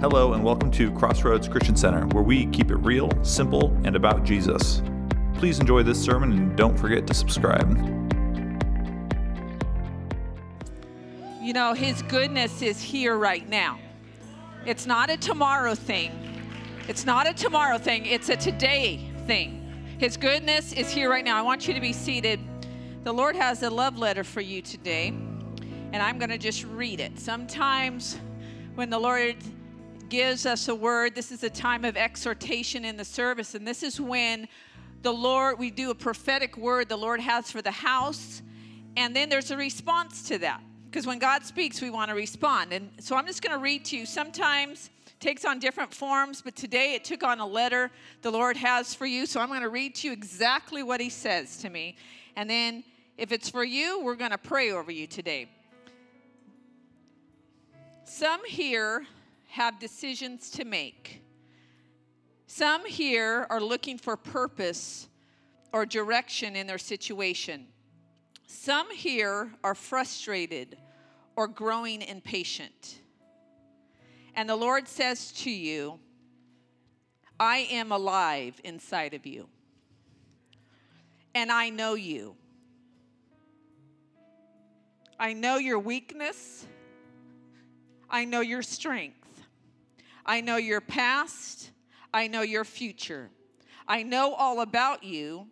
Hello, and welcome to Crossroads Christian Center, where we keep it real, simple, and about Jesus. Please enjoy this sermon and don't forget to subscribe. You know, His goodness is here right now. It's not a tomorrow thing. It's not a tomorrow thing, it's a today thing. His goodness is here right now. I want you to be seated. The Lord has a love letter for you today, and I'm going to just read it. Sometimes when the Lord gives us a word, this is a time of exhortation in the service, and this is when the Lord, we do a prophetic word the Lord has for the house, and then there's a response to that. Because when God speaks, we want to respond. And so I'm just going to read to you. Sometimes takes on different forms, but today it took on a letter the Lord has for you. So I'm going to read to you exactly what He says to me. And then if it's for you, we're going to pray over you today. Some here have decisions to make. Some here are looking for purpose or direction in their situation. Some here are frustrated or growing impatient. And the Lord says to you, I am alive inside of you, and I know you. I know your weakness. I know your strength. I know your past. I know your future. I know all about you.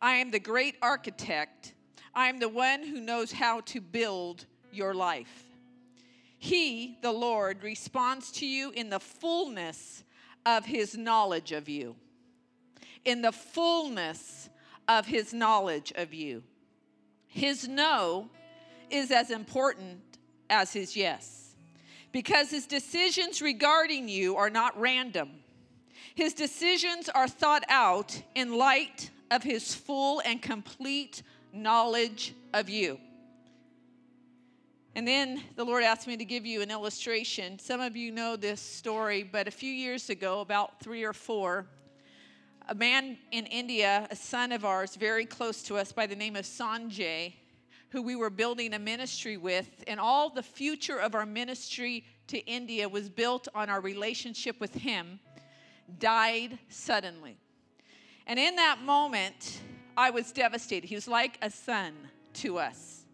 I am the great architect. I am the one who knows how to build your life. He, the Lord, responds to you in the fullness of his knowledge of you. In the fullness of his knowledge of you. His no is as important as his yes, because his decisions regarding you are not random. His decisions are thought out in light of his full and complete knowledge of you. And then the Lord asked me to give you an illustration. Some of you know this story, but a few years ago, about three or four, a man in India, a son of ours, very close to us by the name of Sanjay, who we were building a ministry with, and all the future of our ministry to India was built on our relationship with him, died suddenly. And in that moment, I was devastated. He was like a son to us.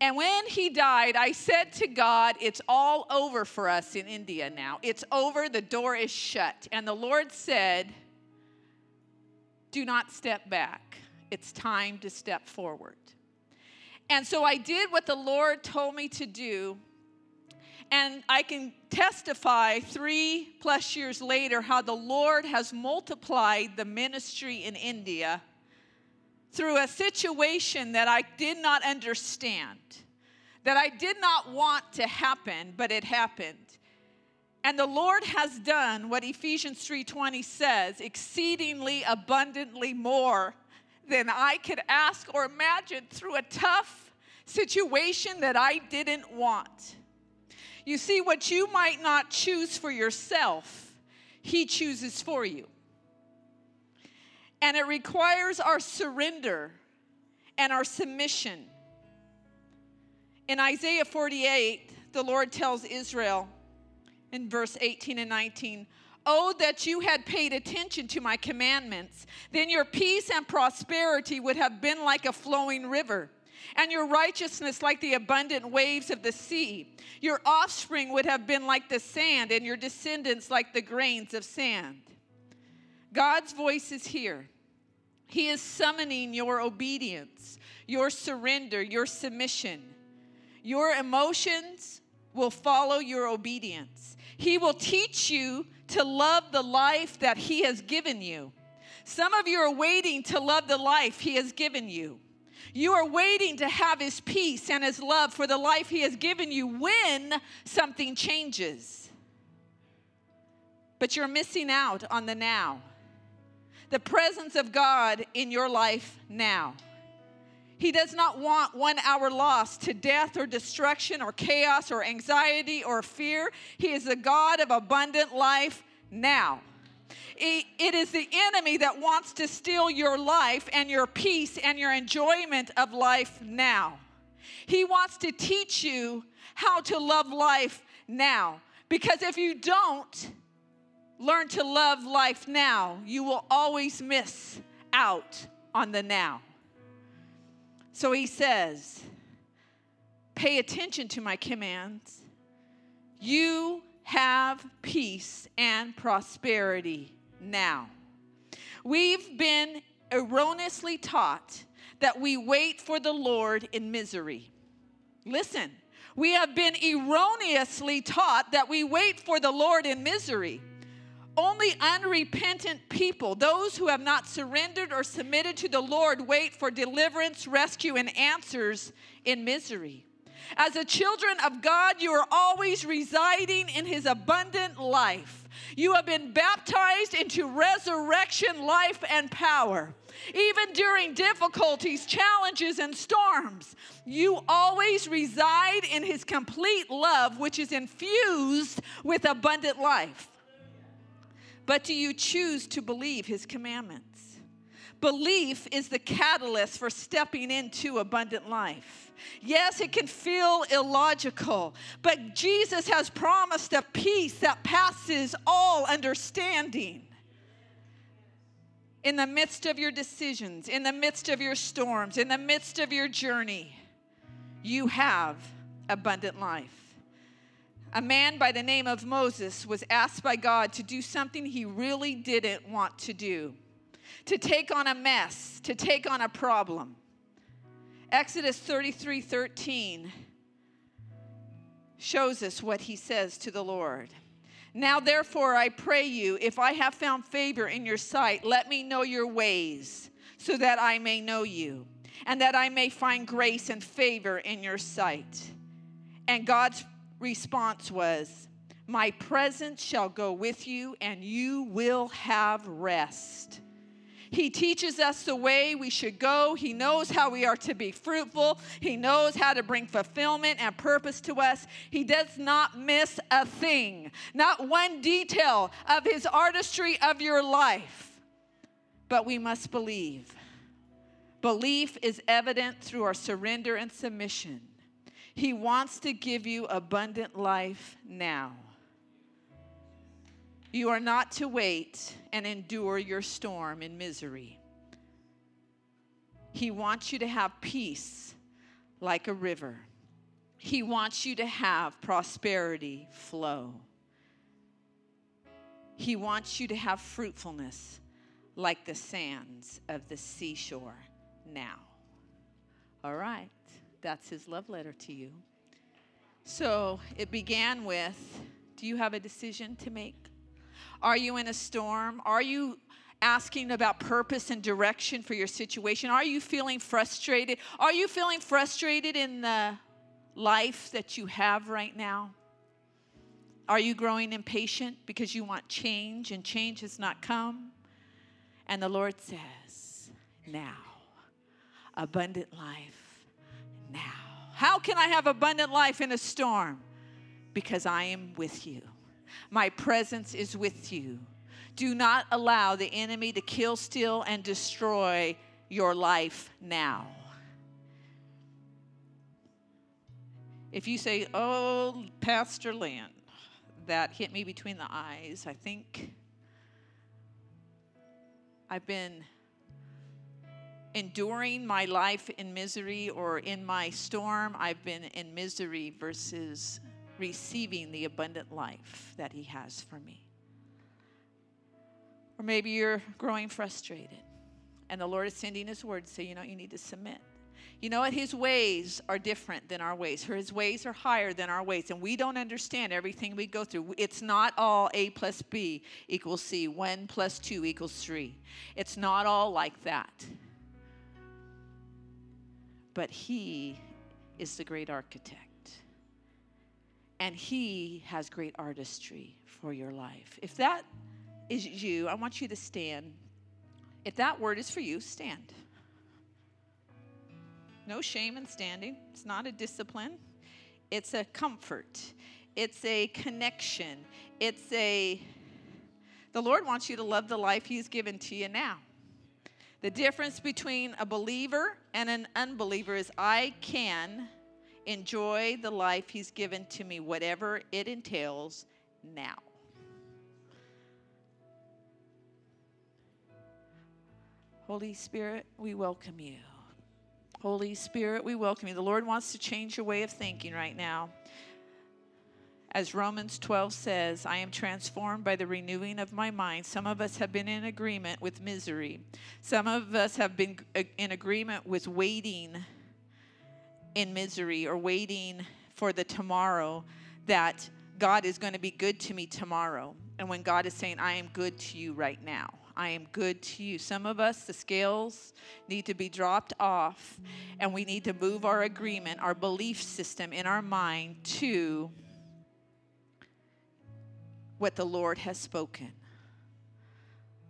And when he died, I said to God, It's all over for us in India now. It's over, the door is shut. And the Lord said, Do not step back. It's time to step forward. And so I did what the Lord told me to do. And I can testify three plus years later how the Lord has multiplied the ministry in India through a situation that I did not understand, that I did not want to happen, but it happened. And the Lord has done what Ephesians 3:20 says, exceedingly abundantly more than I could ask or imagine through a tough situation that I didn't want. You see what you might not choose for yourself, he chooses for you. And it requires our surrender and our submission. In Isaiah 48, the Lord tells Israel in verse 18 and 19, Oh, that you had paid attention to my commandments. Then your peace and prosperity would have been like a flowing river, and your righteousness like the abundant waves of the sea. Your offspring would have been like the sand, and your descendants like the grains of sand. God's voice is here. He is summoning your obedience, your surrender, your submission. Your emotions will follow your obedience. He will teach you to love the life that He has given you. Some of you are waiting to love the life He has given you. You are waiting to have His peace and His love for the life He has given you when something changes. But you're missing out on the now the presence of God in your life now. He does not want one hour lost to death or destruction or chaos or anxiety or fear. He is the God of abundant life now. It is the enemy that wants to steal your life and your peace and your enjoyment of life now. He wants to teach you how to love life now Because if you don't learn to love life now, you will always miss out on the now. So he says, Pay attention to my commands. You have peace and prosperity now. We've been erroneously taught that we wait for the Lord in misery. Listen, we have been erroneously taught that we wait for the Lord in misery. Only unrepentant people, those who have not surrendered or submitted to the Lord, wait for deliverance, rescue, and answers in misery. As a children of God, you are always residing in His abundant life. You have been baptized into resurrection life and power. Even during difficulties, challenges, and storms, you always reside in His complete love, which is infused with abundant life. But do you choose to believe His commandments? Belief is the catalyst for stepping into abundant life. Yes, it can feel illogical, but Jesus has promised a peace that passes all understanding. In the midst of your decisions, in the midst of your storms, in the midst of your journey, you have abundant life. A man by the name of Moses was asked by God to do something he really didn't want to do to take on a mess, to take on a problem. Exodus 33 13 shows us what he says to the Lord. Now, therefore, I pray you, if I have found favor in your sight, let me know your ways, so that I may know you, and that I may find grace and favor in your sight. And God's response was, My presence shall go with you, and you will have rest. He teaches us the way we should go. He knows how we are to be fruitful. He knows how to bring fulfillment and purpose to us. He does not miss a thing, not one detail of His artistry of your life. But we must believe. Belief is evident through our surrender and submission. He wants to give you abundant life now. You are not to wait and endure your storm in misery. He wants you to have peace like a river. He wants you to have prosperity flow. He wants you to have fruitfulness like the sands of the seashore now. All right, that's his love letter to you. So it began with Do you have a decision to make? Are you in a storm? Are you asking about purpose and direction for your situation? Are you feeling frustrated? Are you feeling frustrated in the life that you have right now? Are you growing impatient because you want change and change has not come? And the Lord says, now, abundant life now. How can I have abundant life in a storm? Because I am with you. My presence is with you. Do not allow the enemy to kill, steal, and destroy your life now. If you say, Oh, Pastor Lynn, that hit me between the eyes, I think I've been enduring my life in misery or in my storm, I've been in misery versus receiving the abundant life that He has for me. Or maybe you're growing frustrated and the Lord is sending His word to say, you know, you need to submit. You know what? His ways are different than our ways. His ways are higher than our ways. And we don't understand everything we go through. It's not all A plus B equals C, 1 plus 2 equals 3. It's not all like that. But He is the great architect and He has great artistry for your life. If that is you, I want you to stand. If that word is for you, stand. No shame in standing, it's not a discipline, it's a comfort, it's a connection, it's a. The Lord wants you to love the life He's given to you now. The difference between a believer and an unbeliever is I can enjoy the life He's given to me, whatever it entails, now. Holy Spirit, we welcome you. Holy Spirit, we welcome you. The Lord wants to change your way of thinking right now. As Romans 12 says, I am transformed by the renewing of my mind. Some of us have been in agreement with misery. Some of us have been uh, in agreement with waiting in misery or waiting for the tomorrow that God is going to be good to me tomorrow. And when God is saying, I am good to you right now. I am good to you. Some of us, the scales need to be dropped off, and we need to move our agreement, our belief system in our mind to what the Lord has spoken.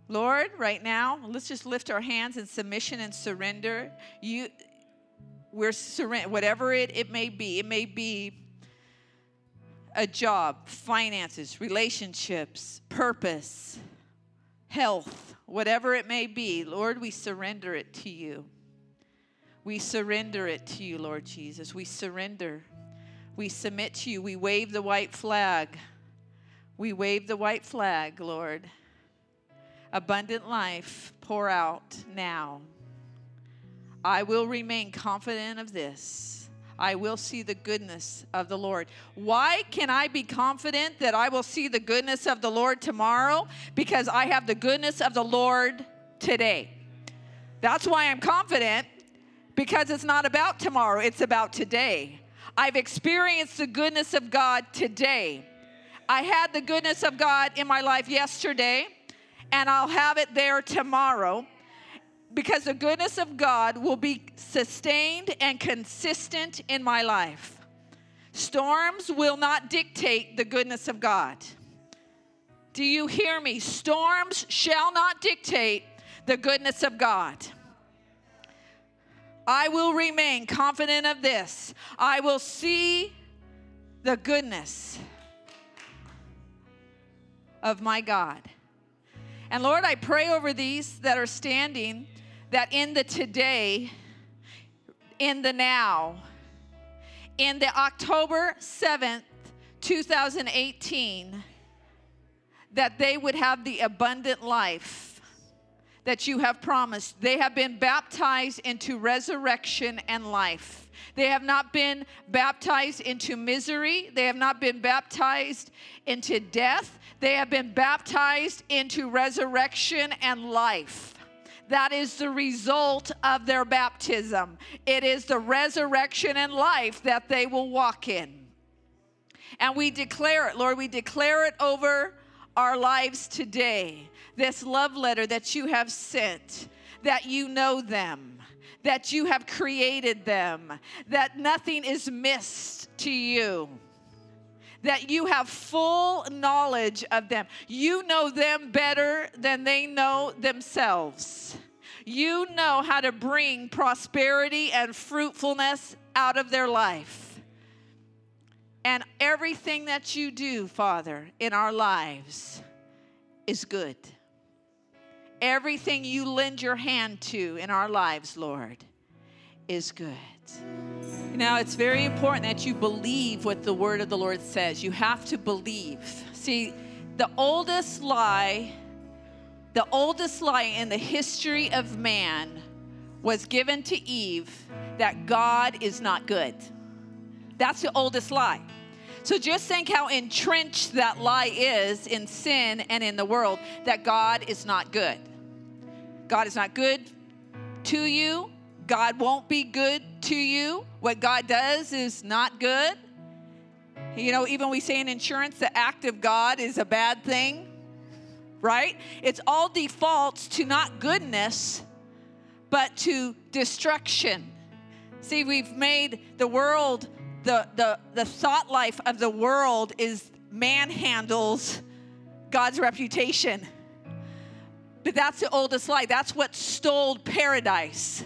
Lord, right now, let's just lift our hands in submission and surrender. You we're surrender whatever it, it may be. It may be a job, finances, relationships, purpose, health, whatever it may be. Lord, we surrender it to you. We surrender it to you, Lord Jesus. We surrender. We submit to you. We wave the white flag. We wave the white flag, Lord. Abundant life, pour out now. I will remain confident of this. I will see the goodness of the Lord. Why can I be confident that I will see the goodness of the Lord tomorrow? Because I have the goodness of the Lord today. That's why I'm confident, because it's not about tomorrow, it's about today. I've experienced the goodness of God today. I had the goodness of God in my life yesterday, and I'll have it there tomorrow because the goodness of God will be sustained and consistent in my life. Storms will not dictate the goodness of God. Do you hear me? Storms shall not dictate the goodness of God. I will remain confident of this. I will see the goodness of my God. And Lord, I pray over these that are standing that in the today, in the now, in the October 7th, 2018, that they would have the abundant life that you have promised. They have been baptized into resurrection and life. They have not been baptized into misery. They have not been baptized into death. They have been baptized into resurrection and life. That is the result of their baptism. It is the resurrection and life that they will walk in. And we declare it, Lord, we declare it over our lives today. This love letter that you have sent, that you know them, that you have created them, that nothing is missed to you that you have full knowledge of them. You know them better than they know themselves. You know how to bring prosperity and fruitfulness out of their life. And everything that you do, Father, in our lives is good. Everything you lend your hand to in our lives, Lord, is good. Now, it's very important that you believe what the word of the Lord says. You have to believe. See, the oldest lie, the oldest lie in the history of man was given to Eve that God is not good. That's the oldest lie. So just think how entrenched that lie is in sin and in the world that God is not good. God is not good to you. God won't be good to you. What God does is not good. You know, even we say in insurance, the act of God is a bad thing, right? It's all defaults to not goodness, but to destruction. See, we've made the world, the, the, the thought life of the world is manhandles God's reputation. But that's the oldest lie. That's what stole paradise.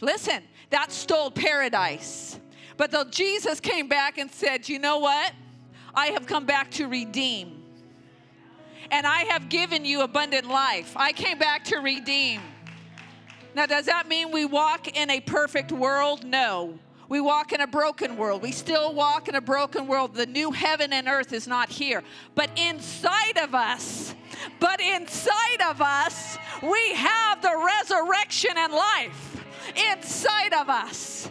Listen, that stole paradise. But though Jesus came back and said, You know what? I have come back to redeem. And I have given you abundant life. I came back to redeem. Now, does that mean we walk in a perfect world? No. We walk in a broken world. We still walk in a broken world. The new heaven and earth is not here. But inside of us, but inside of us, we have the resurrection and life inside of us.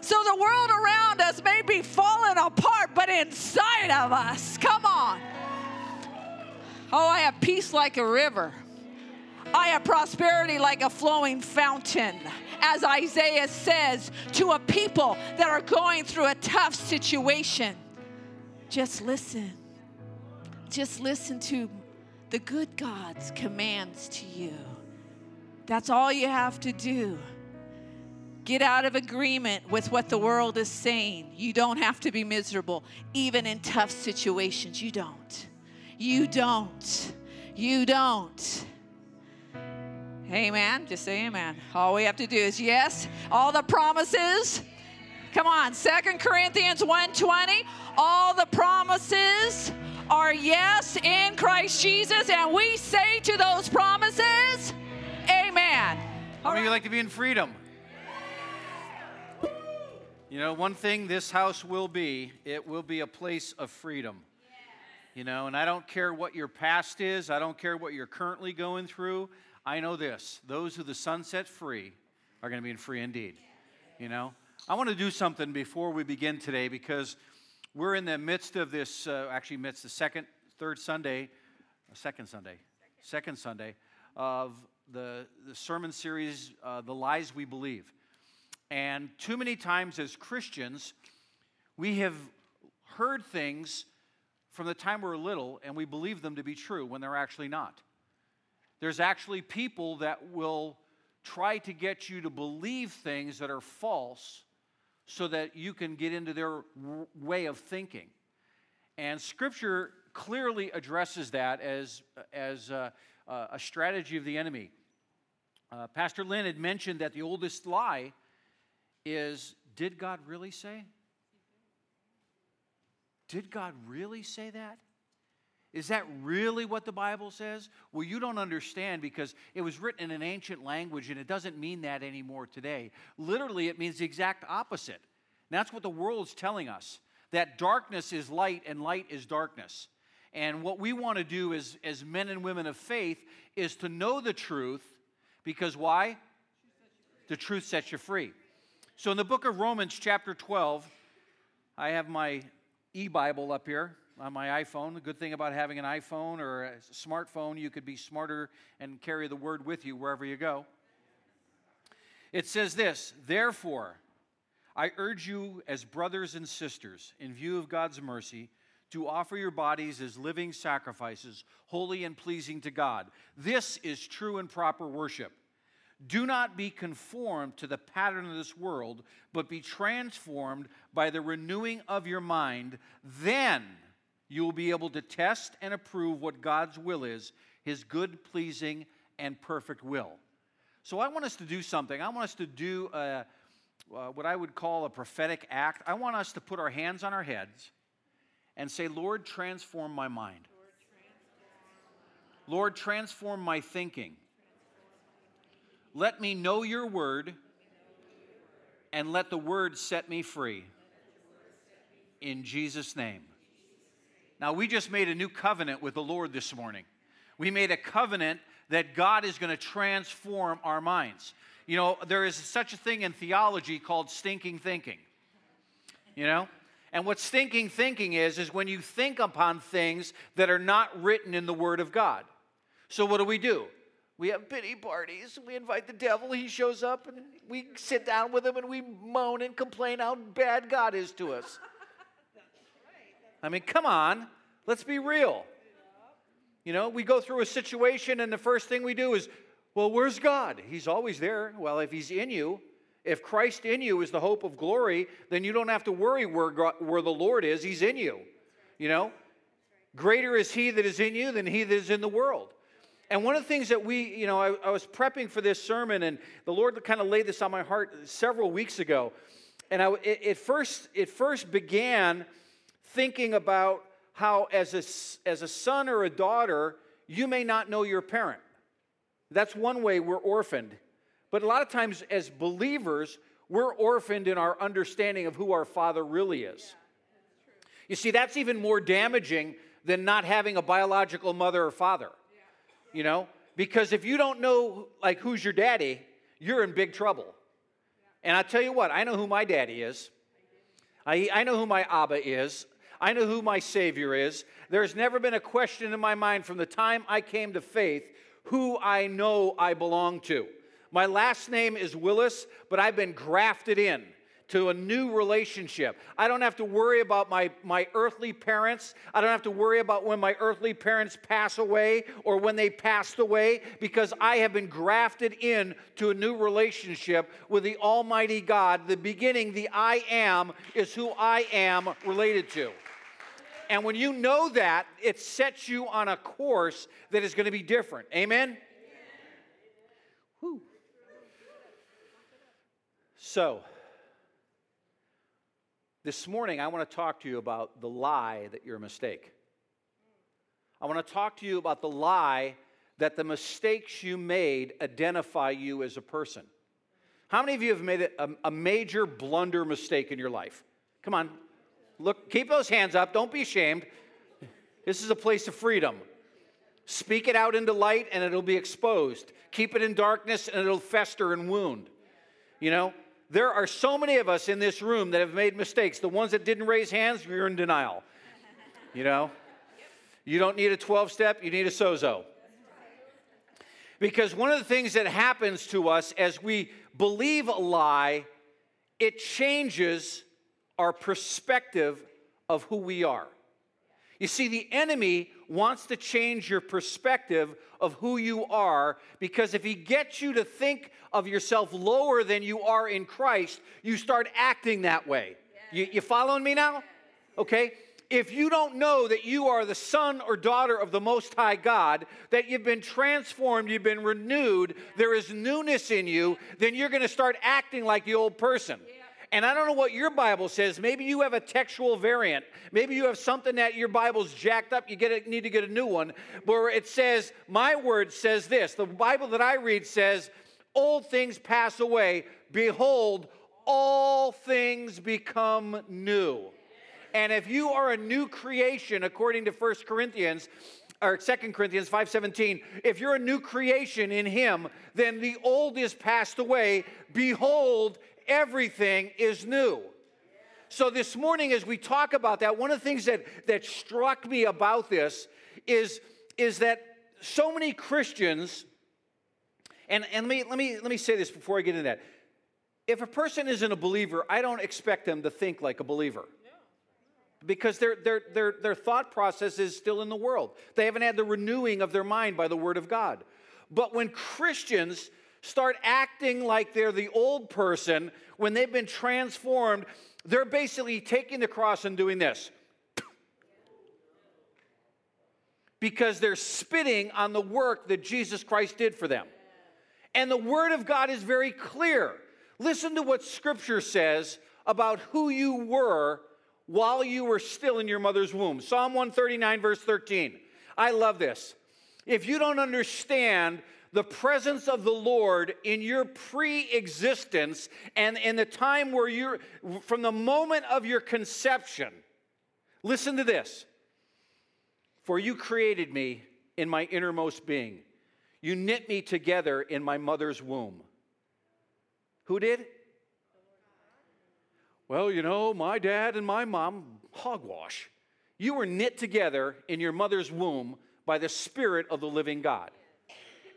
So the world around us may be falling apart, but inside of us, come on. Oh, I have peace like a river. I have prosperity like a flowing fountain, as Isaiah says to a people that are going through a tough situation. Just listen. Just listen to the good God's commands to you. That's all you have to do. Get out of agreement with what the world is saying. You don't have to be miserable, even in tough situations. You don't. You don't. You don't. Amen. Just say amen. All we have to do is yes. All the promises. Come on. Second Corinthians 1:20. All the promises are yes in Christ Jesus. And we say to those promises, Amen. How many of you like to be in freedom? You know, one thing this house will be, it will be a place of freedom. You know, and I don't care what your past is, I don't care what you're currently going through. I know this those who the Son set free are going to be in free indeed. You know, I want to do something before we begin today because we're in the midst of this, uh, actually, midst the second, third Sunday, second Sunday, second Sunday of the, the sermon series, uh, The Lies We Believe. And too many times as Christians, we have heard things from the time we we're little and we believe them to be true when they're actually not. There's actually people that will try to get you to believe things that are false so that you can get into their way of thinking. And Scripture clearly addresses that as, as uh, uh, a strategy of the enemy. Uh, Pastor Lynn had mentioned that the oldest lie is Did God really say? Did God really say that? Is that really what the Bible says? Well, you don't understand because it was written in an ancient language and it doesn't mean that anymore today. Literally, it means the exact opposite. And that's what the world's telling us that darkness is light and light is darkness. And what we want to do as, as men and women of faith is to know the truth because why? The truth sets you free. So in the book of Romans, chapter 12, I have my e Bible up here on my iPhone. The good thing about having an iPhone or a smartphone, you could be smarter and carry the word with you wherever you go. It says this Therefore, I urge you as brothers and sisters, in view of God's mercy, to offer your bodies as living sacrifices, holy and pleasing to God. This is true and proper worship. Do not be conformed to the pattern of this world, but be transformed by the renewing of your mind. Then you will be able to test and approve what God's will is, his good, pleasing, and perfect will. So I want us to do something. I want us to do a, uh, what I would call a prophetic act. I want us to put our hands on our heads and say, Lord, transform my mind. Lord, transform my thinking. Let me know your word and let the word set me free. In Jesus' name. Now, we just made a new covenant with the Lord this morning. We made a covenant that God is going to transform our minds. You know, there is such a thing in theology called stinking thinking. You know? And what stinking thinking is, is when you think upon things that are not written in the Word of God. So, what do we do? We have pity parties. We invite the devil. He shows up and we sit down with him and we moan and complain how bad God is to us. I mean, come on, let's be real. You know, we go through a situation, and the first thing we do is, well, where's God? He's always there. Well, if He's in you, if Christ in you is the hope of glory, then you don't have to worry where, God, where the Lord is. He's in you. You know, greater is He that is in you than He that is in the world. And one of the things that we, you know, I, I was prepping for this sermon, and the Lord kind of laid this on my heart several weeks ago. And I, it, it first, it first began thinking about how, as a, as a son or a daughter, you may not know your parent. That's one way we're orphaned. But a lot of times, as believers, we're orphaned in our understanding of who our Father really is. You see, that's even more damaging than not having a biological mother or father. You know? Because if you don't know, like, who's your daddy, you're in big trouble. And I tell you what, I know who my daddy is. I, I know who my Abba is. I know who my Savior is. There's never been a question in my mind from the time I came to faith who I know I belong to. My last name is Willis, but I've been grafted in to a new relationship. I don't have to worry about my, my earthly parents. I don't have to worry about when my earthly parents pass away or when they passed away because I have been grafted in to a new relationship with the Almighty God. The beginning, the I am, is who I am related to. And when you know that, it sets you on a course that is going to be different. Amen? Whew. So, this morning I want to talk to you about the lie that you're a mistake. I want to talk to you about the lie that the mistakes you made identify you as a person. How many of you have made a, a major blunder mistake in your life? Come on, Look, keep those hands up. Don't be ashamed. This is a place of freedom. Speak it out into light and it'll be exposed. Keep it in darkness and it'll fester and wound. You know, there are so many of us in this room that have made mistakes. The ones that didn't raise hands, you're in denial. You know, you don't need a 12 step, you need a sozo. Because one of the things that happens to us as we believe a lie, it changes our perspective of who we are. You see, the enemy wants to change your perspective of who you are because if he gets you to think of yourself lower than you are in Christ, you start acting that way. You, you following me now? Okay? If you don't know that you are the son or daughter of the Most High God, that you've been transformed, you've been renewed, there is newness in you, then you're going to start acting like the old person. Yeah. And I don't know what your Bible says. Maybe you have a textual variant. Maybe you have something that your Bible's jacked up. You get need to get a new one. Where it says, My word says this. The Bible that I read says, Old things pass away. Behold, all things become new. And if you are a new creation, according to 1 Corinthians, or 2 Corinthians 5:17, if you're a new creation in him, then the old is passed away. Behold, everything is new. So, this morning, as we talk about that, one of the things that, that struck me about this is, is that so many Christians, and, and let, me, let, me, let me say this before I get into that. If a person isn't a believer, I don't expect them to think like a believer because their, their, their, their thought process is still in the world. They haven't had the renewing of their mind by the Word of God. But when Christians start acting like they're the old person when they've been transformed, they're basically taking the cross and doing this. Because they're spitting on the work that Jesus Christ did for them. And the Word of God is very clear. Listen to what Scripture says about who you were while you were still in your mother's womb. Psalm 139, verse 13. I love this. If you don't understand the presence of the Lord in your pre existence and in the time where you're, from the moment of your conception. Listen to this. For you created me in my innermost being, you knit me together in my mother's womb. Who did? Well, you know, my dad and my mom, hogwash. You were knit together in your mother's womb by the Spirit of the living God.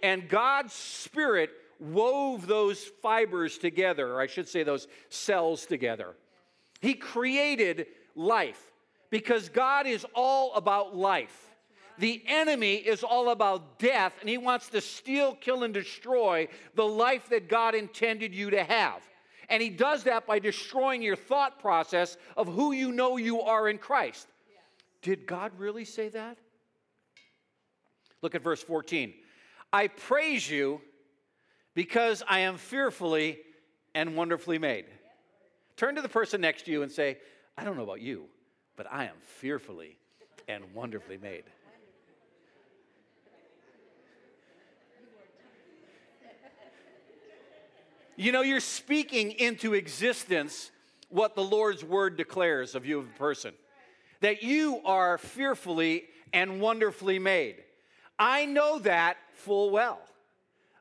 And God's Spirit wove those fibers together, or I should say, those cells together. He created life because God is all about life. The enemy is all about death, and he wants to steal, kill, and destroy the life that God intended you to have. And he does that by destroying your thought process of who you know you are in Christ. Did God really say that? Look at verse 14. I praise you because I am fearfully and wonderfully made. Turn to the person next to you and say, I don't know about you, but I am fearfully and wonderfully made. You know, you're speaking into existence what the Lord's word declares of you as a person that you are fearfully and wonderfully made. I know that full well.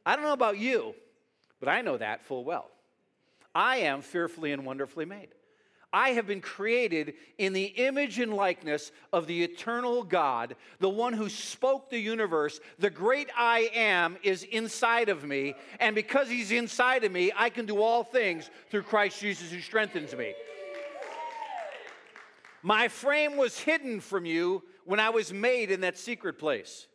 I don't know about you, but I know that full well. I am fearfully and wonderfully made. I have been created in the image and likeness of the eternal God, the one who spoke the universe. The great I am is inside of me, and because he's inside of me, I can do all things through Christ Jesus who strengthens me. My frame was hidden from you when I was made in that secret place,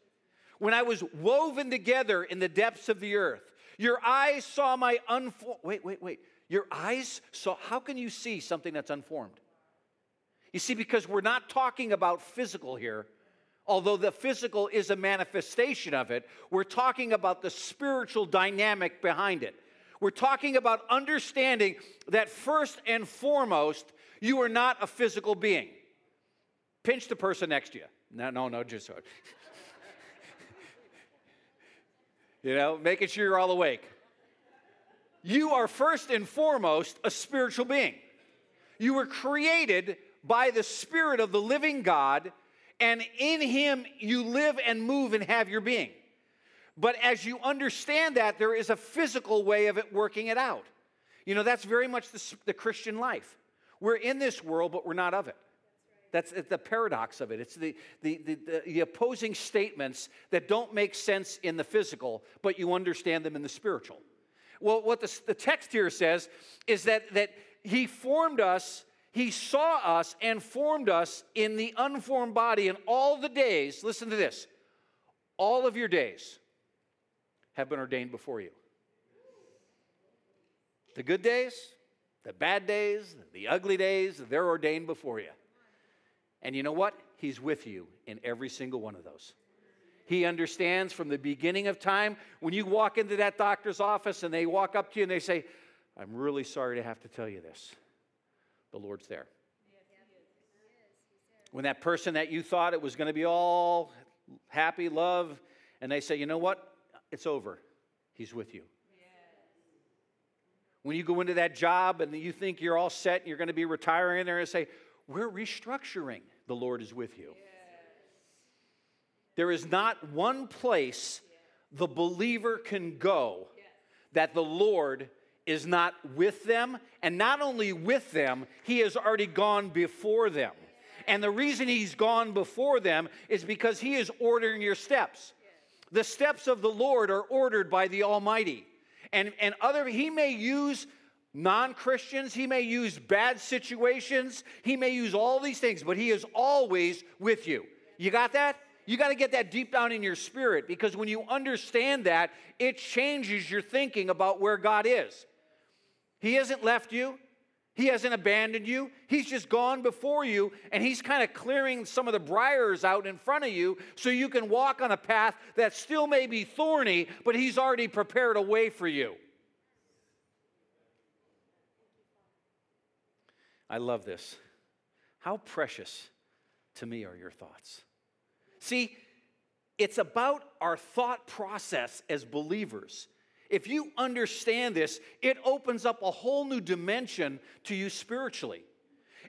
when I was woven together in the depths of the earth. Your eyes saw my unformed. Wait, wait, wait. Your eyes saw. How can you see something that's unformed? You see, because we're not talking about physical here, although the physical is a manifestation of it, we're talking about the spiritual dynamic behind it. We're talking about understanding that first and foremost, you are not a physical being. Pinch the person next to you. No, no, no, just so. You know, making sure you're all awake. You are first and foremost a spiritual being. You were created by the Spirit of the living God, and in Him you live and move and have your being. But as you understand that, there is a physical way of it working it out. You know, that's very much the, the Christian life. We're in this world, but we're not of it. That's the paradox of it. It's the, the, the, the, opposing statements that don't make sense in the physical, but you understand them in the spiritual. Well, what the, the text here says is that, that He formed us, He saw us, and formed us in the unformed body in all the days. Listen to this all of your days have been ordained before you. The good days, the bad days, the ugly days, they're ordained before you. And you know what? He's with you in every single one of those. He understands from the beginning of time when you walk into that doctor's office and they walk up to you and they say, I'm really sorry to have to tell you this. The Lord's there. When that person that you thought it was going to be all happy, love, and they say, you know what? It's over. He's with you. When you go into that job and you think you're all set and you're going to be retiring there and say, We're restructuring, the Lord is with you. There is not one place the believer can go that the Lord is not with them. And not only with them, He has already gone before them. And the reason He's gone before them is because He is ordering your steps. The steps of the Lord are ordered by the Almighty and, and other, he may use non Christians, he may use bad situations, he may use all these things, but he is always with you. You got that? You got to get that deep down in your spirit because when you understand that, it changes your thinking about where God is. He hasn't left you, he hasn't abandoned you. He's just gone before you, and He's kind of clearing some of the briars out in front of you so you can walk on a path that still may be thorny, but He's already prepared a way for you. I love this. How precious to me are your thoughts. See, it's about our thought process as believers. If you understand this, it opens up a whole new dimension to you spiritually.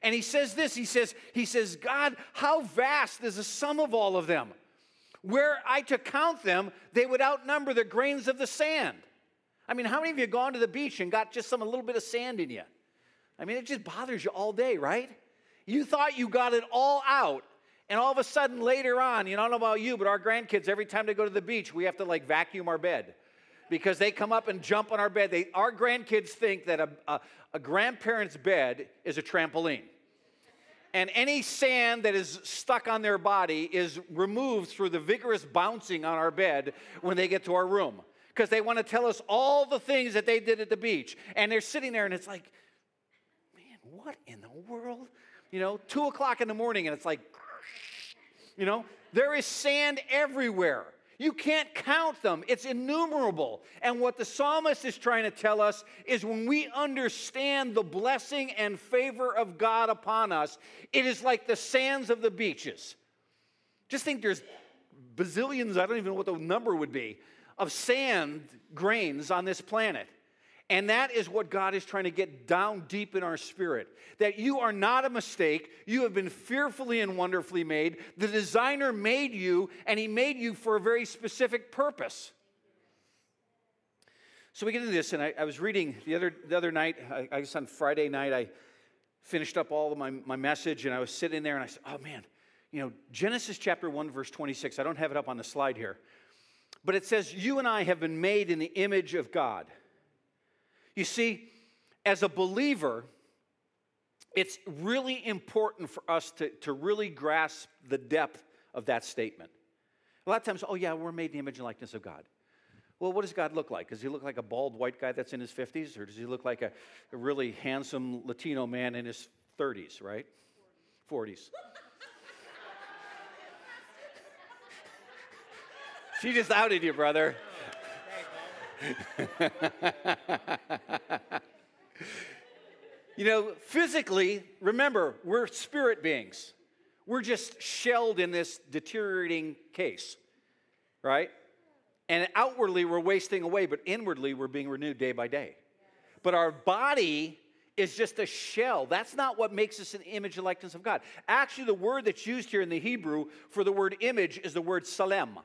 And he says this, he says, he says, God, how vast is the sum of all of them? Were I to count them, they would outnumber the grains of the sand. I mean, how many of you gone to the beach and got just some a little bit of sand in you? I mean, it just bothers you all day, right? You thought you got it all out, and all of a sudden later on, you know, I don't know about you, but our grandkids, every time they go to the beach, we have to like vacuum our bed because they come up and jump on our bed. They, our grandkids think that a, a, a grandparent's bed is a trampoline. And any sand that is stuck on their body is removed through the vigorous bouncing on our bed when they get to our room. Because they want to tell us all the things that they did at the beach. And they're sitting there and it's like, what in the world? You know, two o'clock in the morning and it's like, you know, there is sand everywhere. You can't count them, it's innumerable. And what the psalmist is trying to tell us is when we understand the blessing and favor of God upon us, it is like the sands of the beaches. Just think there's bazillions, I don't even know what the number would be, of sand grains on this planet. And that is what God is trying to get down deep in our spirit that you are not a mistake. You have been fearfully and wonderfully made. The designer made you, and he made you for a very specific purpose. So we get into this, and I, I was reading the other, the other night, I, I guess on Friday night, I finished up all of my, my message, and I was sitting there, and I said, Oh man, you know, Genesis chapter 1, verse 26. I don't have it up on the slide here, but it says, You and I have been made in the image of God. You see, as a believer, it's really important for us to, to really grasp the depth of that statement. A lot of times, oh, yeah, we're made in the image and likeness of God. Well, what does God look like? Does he look like a bald white guy that's in his 50s? Or does he look like a, a really handsome Latino man in his 30s, right? 40s. she just outed you, brother. you know, physically, remember, we're spirit beings. We're just shelled in this deteriorating case, right? And outwardly, we're wasting away, but inwardly, we're being renewed day by day. But our body is just a shell. That's not what makes us an image and likeness of God. Actually, the word that's used here in the Hebrew for the word image is the word salem,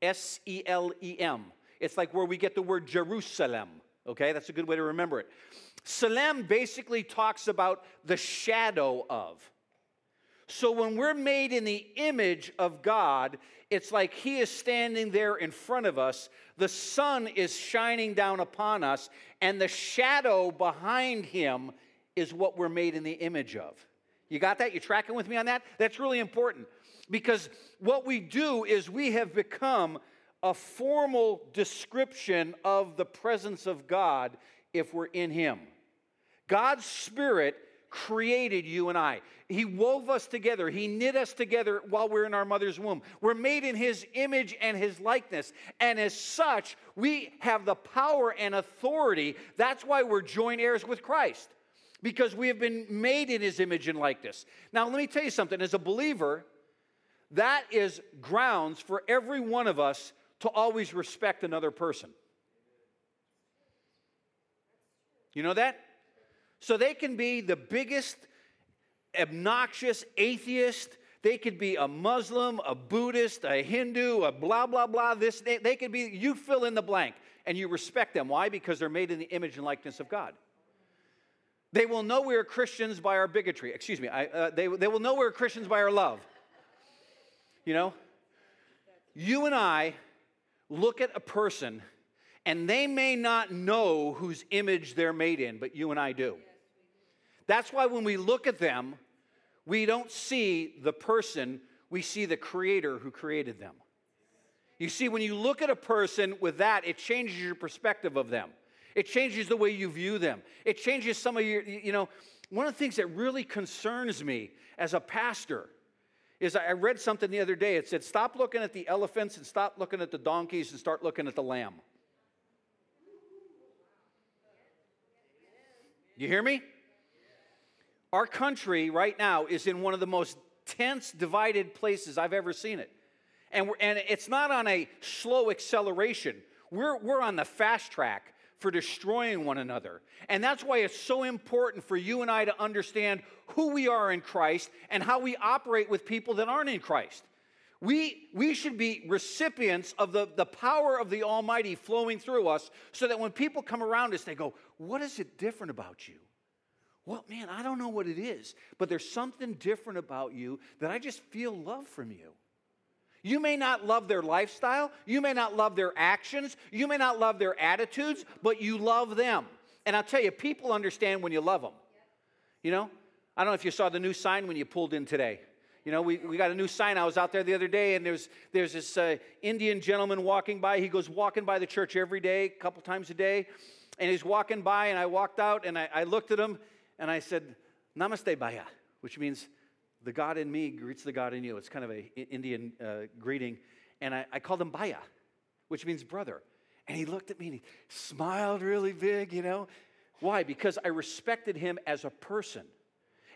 S E L E M. It's like where we get the word Jerusalem. Okay, that's a good way to remember it. Salem basically talks about the shadow of. So when we're made in the image of God, it's like He is standing there in front of us. The sun is shining down upon us, and the shadow behind Him is what we're made in the image of. You got that? You tracking with me on that? That's really important because what we do is we have become a formal description of the presence of God if we're in Him. God's Spirit created you and I. He wove us together. He knit us together while we're in our mother's womb. We're made in His image and His likeness. And as such, we have the power and authority. That's why we're joint heirs with Christ, because we have been made in His image and likeness. Now, let me tell you something. As a believer, that is grounds for every one of us to always respect another person. You know that? So they can be the biggest obnoxious atheist. They could be a Muslim, a Buddhist, a Hindu, a blah, blah, blah. This, they, they could be, you fill in the blank and you respect them. Why? Because they're made in the image and likeness of God. They will know we are Christians by our bigotry. Excuse me. I, uh, they, they will know we're Christians by our love. You know? You and I look at a person and they may not know whose image they're made in, but you and I do. That's why when we look at them, we don't see the person, we see the creator who created them. You see, when you look at a person with that, it changes your perspective of them. It changes the way you view them. It changes some of your, you know, one of the things that really concerns me as a pastor is I read something the other day. It said, stop looking at the elephants and stop looking at the donkeys and start looking at the lamb. You hear me? Our country right now is in one of the most tense, divided places I've ever seen it. And, and it's not on a slow acceleration, we're, we're on the fast track for destroying one another. And that's why it's so important for you and I to understand who we are in Christ and how we operate with people that aren't in Christ. We, we should be recipients of the, the power of the Almighty flowing through us so that when people come around us, they go, What is it different about you? Well, man, I don't know what it is, but there's something different about you that I just feel love from you. You may not love their lifestyle, you may not love their actions, you may not love their attitudes, but you love them. And I'll tell you, people understand when you love them. You know, I don't know if you saw the new sign when you pulled in today. You know, we, we got a new sign. I was out there the other day, and there's, there's this uh, Indian gentleman walking by. He goes walking by the church every day, a couple times a day. And he's walking by, and I walked out, and I, I looked at him, and I said, Namaste Bhaiya, which means the God in me greets the God in you. It's kind of an Indian uh, greeting. And I, I called him Bhaiya, which means brother. And he looked at me and he smiled really big, you know. Why? Because I respected him as a person.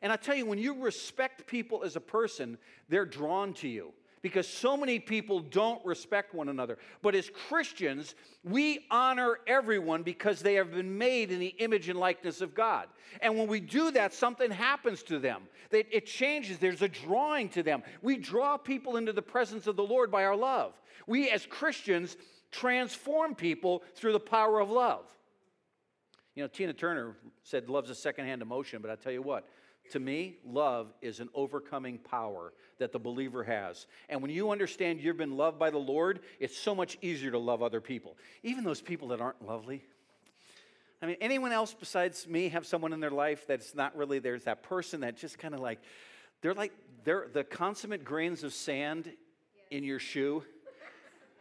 And I tell you, when you respect people as a person, they're drawn to you. Because so many people don't respect one another. But as Christians, we honor everyone because they have been made in the image and likeness of God. And when we do that, something happens to them. It changes, there's a drawing to them. We draw people into the presence of the Lord by our love. We, as Christians, transform people through the power of love. You know, Tina Turner said love's a secondhand emotion, but I tell you what, to me, love is an overcoming power that the believer has. And when you understand you've been loved by the Lord, it's so much easier to love other people, even those people that aren't lovely. I mean, anyone else besides me have someone in their life that's not really, there's that person that just kind of like, they're like, they're the consummate grains of sand in your shoe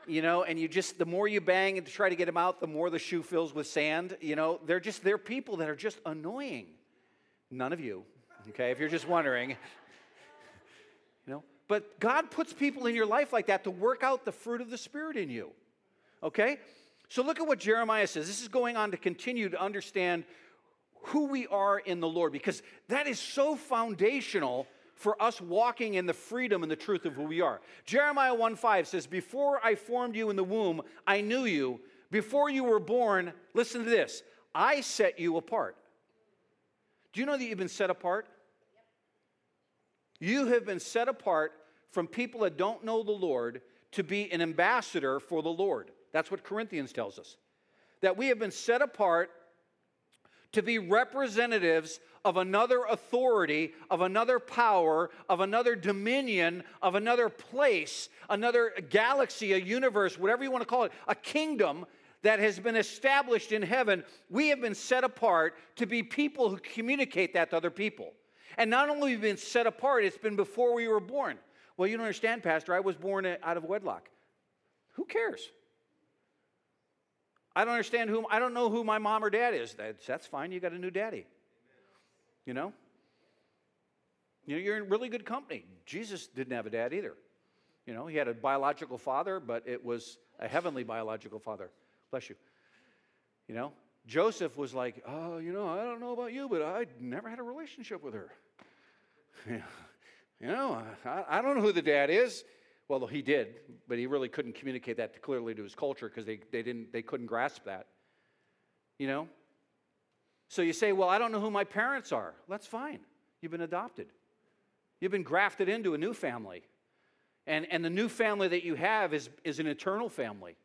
you know, and you just, the more you bang and try to get them out, the more the shoe fills with sand. You know, they're just, they're people that are just annoying. None of you, okay, if you're just wondering. You know, but God puts people in your life like that to work out the fruit of the Spirit in you, okay? So look at what Jeremiah says. This is going on to continue to understand who we are in the Lord because that is so foundational for us walking in the freedom and the truth of who we are. Jeremiah 1 5 says, Before I formed you in the womb, I knew you. Before you were born, listen to this, I set you apart. Do you know that you've been set apart? You have been set apart from people that don't know the Lord to be an ambassador for the Lord. That's what Corinthians tells us. That we have been set apart to be representatives of another authority, of another power, of another dominion, of another place, another galaxy, a universe, whatever you want to call it, a kingdom that has been established in heaven. We have been set apart to be people who communicate that to other people. And not only have we been set apart, it's been before we were born. Well, you don't understand, Pastor. I was born out of wedlock. Who cares? I don't understand who, I don't know who my mom or dad is. That's, that's fine. You got a new daddy. You know? You know, you're in really good company. Jesus didn't have a dad either. You know, he had a biological father, but it was a heavenly biological father. Bless you. You know, Joseph was like, oh, you know, I don't know about you, but I never had a relationship with her. you know, I, I don't know who the dad is. Well, he did, but he really couldn't communicate that clearly to his culture because they, they, didn't, they couldn't grasp that. You know? So you say, well, I don't know who my parents are. That's fine. You've been adopted, you've been grafted into a new family. And, and the new family that you have is, is an eternal family.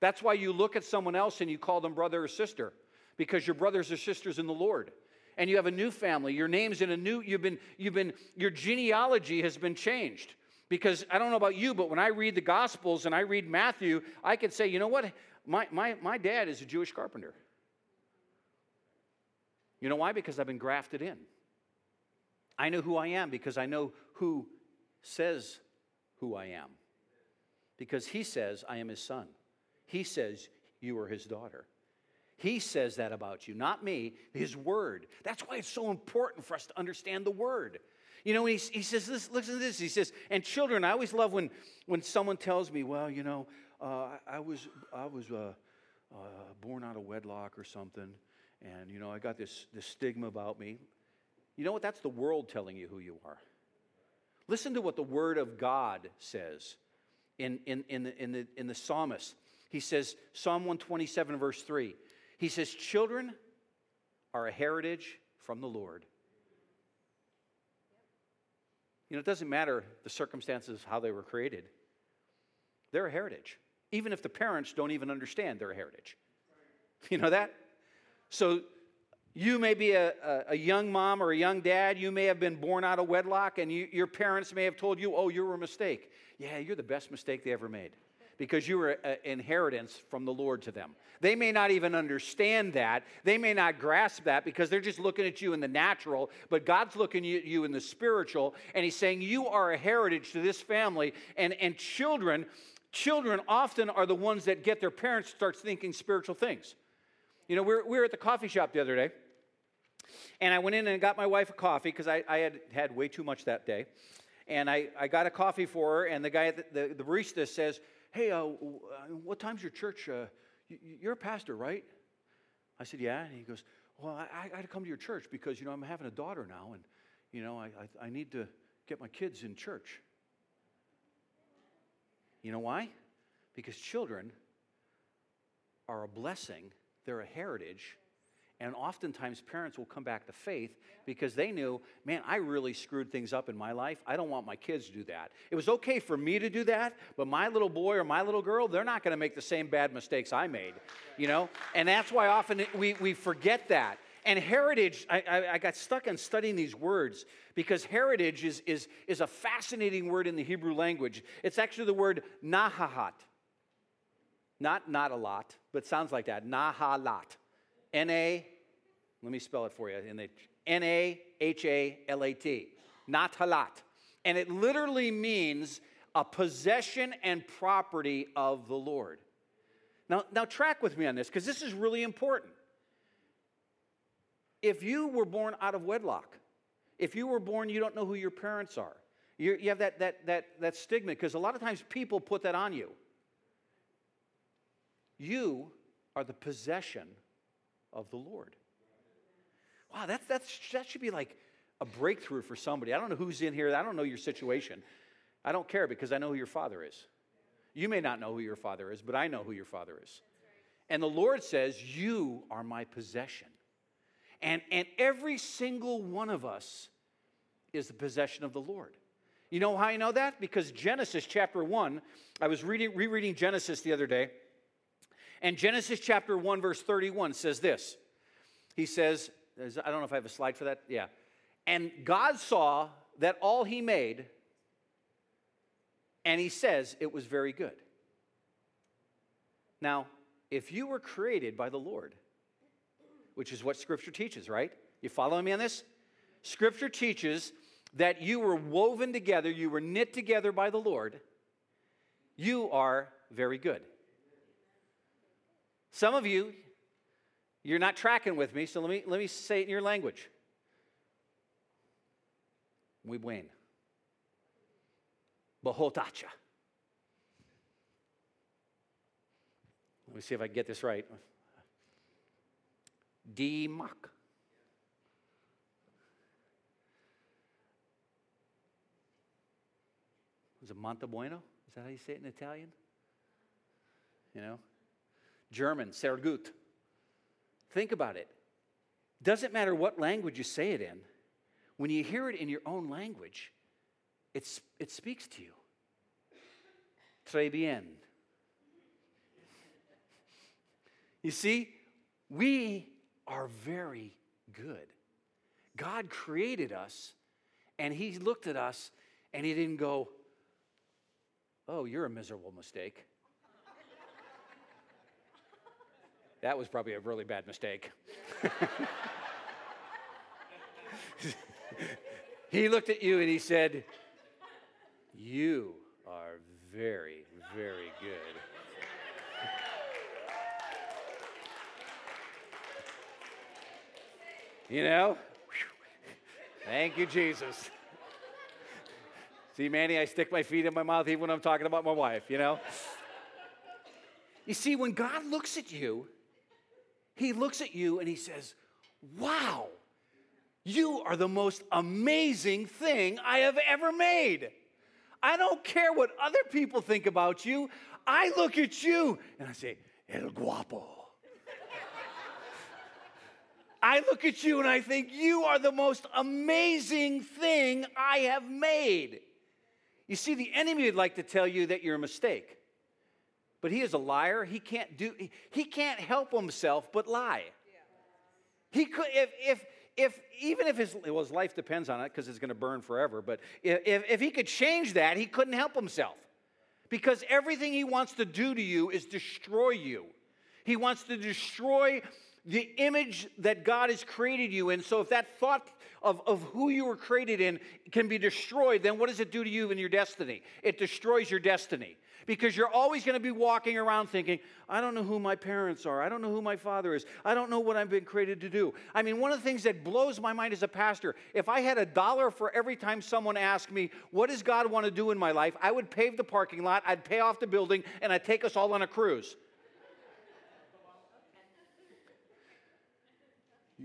That's why you look at someone else and you call them brother or sister, because you're brothers or sisters in the Lord. And you have a new family. Your name's in a new, you've been, you've been, your genealogy has been changed. Because I don't know about you, but when I read the Gospels and I read Matthew, I could say, you know what? My, my, my dad is a Jewish carpenter. You know why? Because I've been grafted in. I know who I am because I know who says who I am. Because he says, I am his son. He says, you are his daughter. He says that about you, not me, his word. That's why it's so important for us to understand the word. You know, he, he says, this, listen to this. He says, and children, I always love when, when someone tells me, well, you know, uh, I, was, I was uh, uh, born out of wedlock or something and you know i got this, this stigma about me you know what that's the world telling you who you are listen to what the word of god says in, in, in, the, in, the, in the psalmist he says psalm 127 verse 3 he says children are a heritage from the lord. You know it doesn't matter the circumstances how they were created. They're a heritage. Even if the parents don't even understand their heritage. You know that? So you may be a, a, a, young mom or a young dad. You may have been born out of wedlock, and you, your parents may have told you, oh, you were a mistake. Yeah, you're the best mistake they ever made because you were an inheritance from the Lord to them. They may not even understand that. They may not grasp that because they're just looking at you in the natural, but God's looking at you in the spiritual, and He's saying, You are a heritage to this family. And, and children, children often are the ones that get their parents to start thinking spiritual things. You know, we were, we were at the coffee shop the other day, and I went in and got my wife a coffee because I, I had had way too much that day. And I, I got a coffee for her, and the guy, the, the, the barista says, Hey, uh, what time's your church? Uh, you're a pastor, right? I said, Yeah. And he goes, Well, I, I got to come to your church because, you know, I'm having a daughter now, and, you know, I, I, I need to get my kids in church. You know why? Because children are a blessing, they're a heritage. And oftentimes, parents will come back to faith because they knew, man, I really screwed things up in my life. I don't want my kids to do that. It was okay for me to do that, but my little boy or my little girl, they're not going to make the same bad mistakes I made, you know? And that's why often we, we forget that. And heritage, I, I, I got stuck on studying these words because heritage is, is, is a fascinating word in the Hebrew language. It's actually the word nahahat. Not not a lot, but sounds like that. Nahalat. N A, let me spell it for you. N A H A L A T. Natalat. And it literally means a possession and property of the Lord. Now, now track with me on this because this is really important if you were born out of wedlock, if you were born, you don't know who your parents are, you you have that, that, that, that stigma because a lot of times people put that on you. You are the possession of the Lord. Wow, that's, that's, that should be like a breakthrough for somebody. I don't know who's in here, I don't know your situation. I don't care because I know who your father is. You may not know who your father is, but I know who your father is. And the Lord says, You are my possession. And, and every single one of us is the possession of the Lord. You know how I know that? Because Genesis chapter 1, I was reading, rereading Genesis the other day, and Genesis chapter 1, verse 31 says this. He says, I don't know if I have a slide for that. Yeah. And God saw that all he made, and he says it was very good. Now, if you were created by the Lord, which is what Scripture teaches, right? You following me on this? Scripture teaches that you were woven together, you were knit together by the Lord. You are very good. Some of you, you're not tracking with me, so let me, let me say it in your language. Muy buen. Bahotacha. Let me see if I get this right. D Mach. Was it Monte Bueno? Is that how you say it in Italian? You know? German, sehr gut. Think about it. Doesn't matter what language you say it in, when you hear it in your own language, it's, it speaks to you. Très bien. You see, we are very good. God created us, and He looked at us, and He didn't go, Oh, you're a miserable mistake. That was probably a really bad mistake. he looked at you and he said, You are very, very good. You know? Thank you, Jesus. See, Manny, I stick my feet in my mouth even when I'm talking about my wife, you know? You see, when God looks at you, He looks at you and He says, Wow, you are the most amazing thing I have ever made. I don't care what other people think about you. I look at you and I say, El guapo. I look at you and I think, you are the most amazing thing I have made. You see, the enemy would like to tell you that you're a mistake. But he is a liar. He can't do he can't help himself but lie. He could if if if even if his well, his life depends on it because it's going to burn forever, but if, if he could change that, he couldn't help himself. Because everything he wants to do to you is destroy you. He wants to destroy the image that God has created you in. So if that thought of, of who you were created in can be destroyed, then what does it do to you and your destiny? It destroys your destiny. Because you're always going to be walking around thinking, I don't know who my parents are. I don't know who my father is. I don't know what I've been created to do. I mean, one of the things that blows my mind as a pastor, if I had a dollar for every time someone asked me, What does God want to do in my life? I would pave the parking lot, I'd pay off the building, and I'd take us all on a cruise.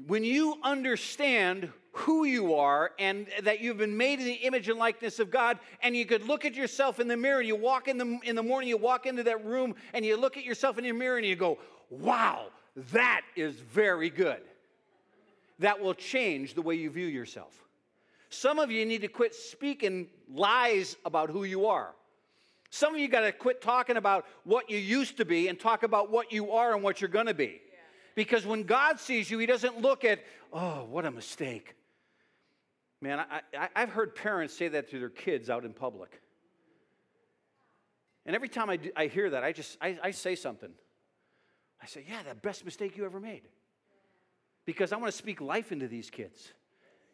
When you understand who you are and that you've been made in the image and likeness of God. And you could look at yourself in the mirror and you walk in the, in the morning, you walk into that room and you look at yourself in your mirror and you go, wow, that is very good. That will change the way you view yourself. Some of you need to quit speaking lies about who you are. Some of you got to quit talking about what you used to be and talk about what you are and what you're going to be. Because when God sees you, He doesn't look at, oh, what a mistake. Man, I, have heard parents say that to their kids out in public. And every time I, do, I hear that, I just I, I say something. I say, yeah, the best mistake you ever made. Because I want to speak life into these kids.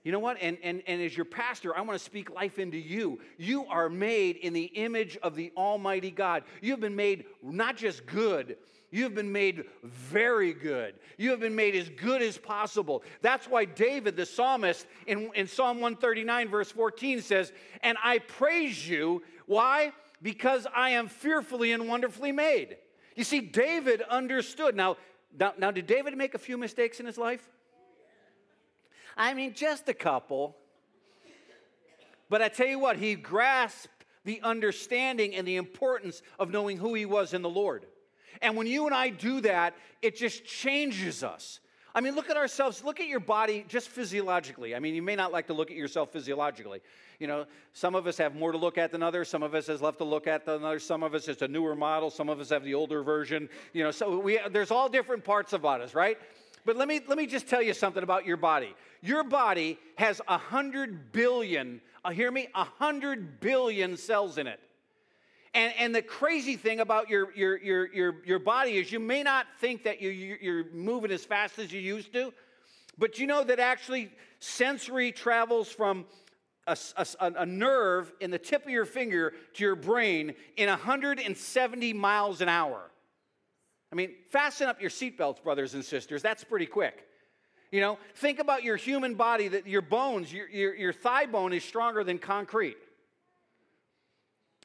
You know what? And, and, and as your pastor, I want to speak life into you. You are made in the image of the Almighty God. You have been made not just good, you have been made very good. You have been made as good as possible. That's why David, the psalmist, in, in Psalm 139, verse 14 says, And I praise you. Why? Because I am fearfully and wonderfully made. You see, David understood. Now, now, now did David make a few mistakes in his life? I mean, just a couple. But I tell you what, he grasped the understanding and the importance of knowing who he was in the Lord. And when you and I do that, it just changes us. I mean, look at ourselves, look at your body just physiologically. I mean, you may not like to look at yourself physiologically. You know, some of us have more to look at than others, some of us has left to look at than others, some of us is a newer model, some of us have the older version. You know, so we, there's all different parts about us, right? But let me, let me just tell you something about your body. Your body has a hundred billion, uh, hear me, a hundred billion cells in it. And, and the crazy thing about your, your, your, your, your body is you may not think that you, you're moving as fast as you used to, but you know that actually sensory travels from a, a, a, nerve in the tip of your finger to your brain in 170 miles an hour. I mean, fasten up your seatbelts, brothers and sisters. That's pretty quick. You know, think about your human body, that your bones, your, your, your thigh bone is stronger than concrete.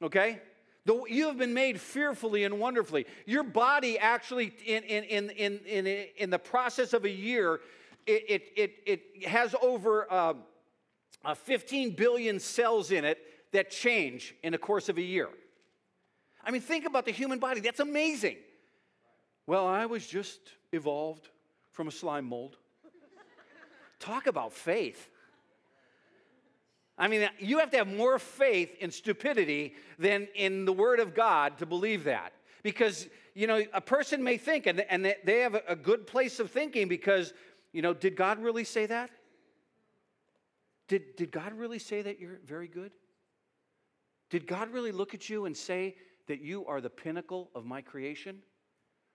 Okay? You have been made fearfully and wonderfully. Your body actually, in, in, in, in, in, in the process of a year, it, it, it, it has over uh, uh, 15 billion cells in it that change in the course of a year. I mean, think about the human body. That's amazing. Well, I was just evolved from a slime mold. Talk about faith. I mean, you have to have more faith in stupidity than in the Word of God to believe that. Because, you know, a person may think, and, and they have a good place of thinking because, you know, did God really say that? Did, did God really say that you're very good? Did God really look at you and say that you are the pinnacle of my creation?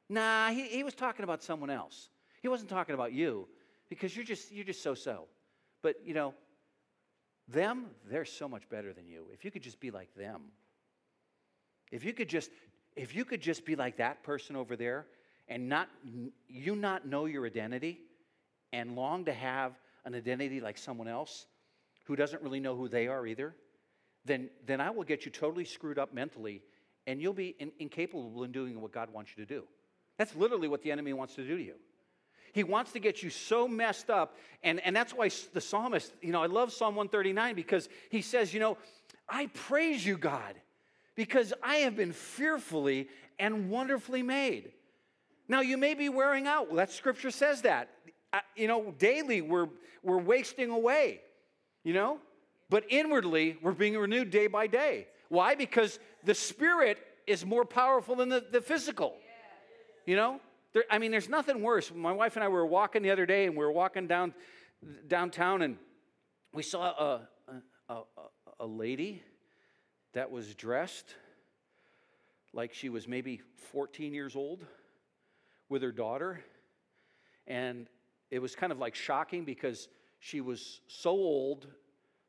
Nah, he, he was talking about someone else. He wasn't talking about you because you're just, you're just so so. But, you know, them, they're so much better than you. If you could just be like them, if you could just, if you could just be like that person over there and not, you not know your identity and long to have an identity like someone else who doesn't really know who they are either, then, then I will get you totally screwed up mentally and you'll be in, incapable in doing what God wants you to do. That's literally what the enemy wants to do to you. He wants to get you so messed up. And, and that's why the psalmist, you know, I love Psalm 139 because he says, you know, I praise you, God, because I have been fearfully and wonderfully made. Now, you may be wearing out. Well, that scripture says that. Uh, you know, daily we're, we're wasting away, you know? But inwardly, we're being renewed day by day. Why? Because the spirit is more powerful than the, the physical. You know? There, I mean, there's nothing worse. My wife and I were walking the other day, and we were walking down downtown, and we saw a, a, a, a lady that was dressed like she was maybe 14 years old with her daughter. And it was kind of like shocking because she was so old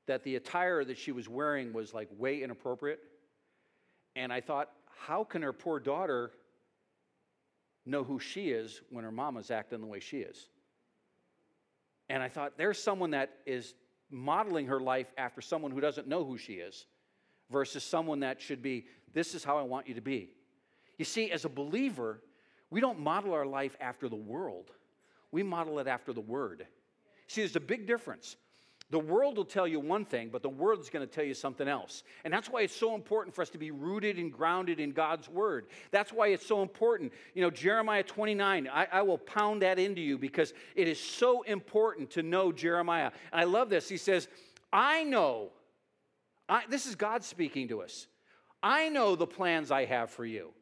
that the attire that she was wearing was like way inappropriate. And I thought, how can her poor daughter know who she is when her mama's acting the way she is. And I thought, there's someone that is modeling her life after someone who doesn't know who she is versus someone that should be, this is how I want you to be. You see, as a believer, we don't model our life after the world, we model it after the Word. See, there's a big difference. The world will tell you one thing, but the world's going to tell you something else. And that's why it's so important for us to be rooted and grounded in God's word. That's why it's so important. You know, Jeremiah 29, I, I will pound that into you because it is so important to know Jeremiah. And I love this. He says, I know, I, this is God speaking to us. I know the plans I have for you.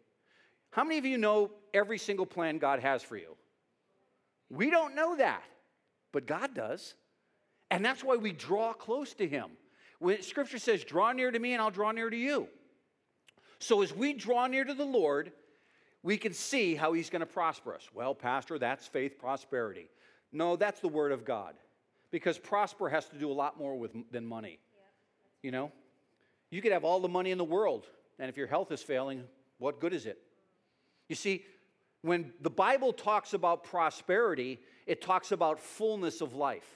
How many of you know every single plan God has for you? We don't know that, but God does. And that's why we draw close to him. When scripture says, draw near to me and I'll draw near to you. So as we draw near to the Lord, we can see how he's going to prosper us. Well, Pastor, that's faith prosperity. No, that's the word of God. Because prosper has to do a lot more with, than money. You know? You could have all the money in the world, and if your health is failing, what good is it? You see, when the Bible talks about prosperity, it talks about fullness of life.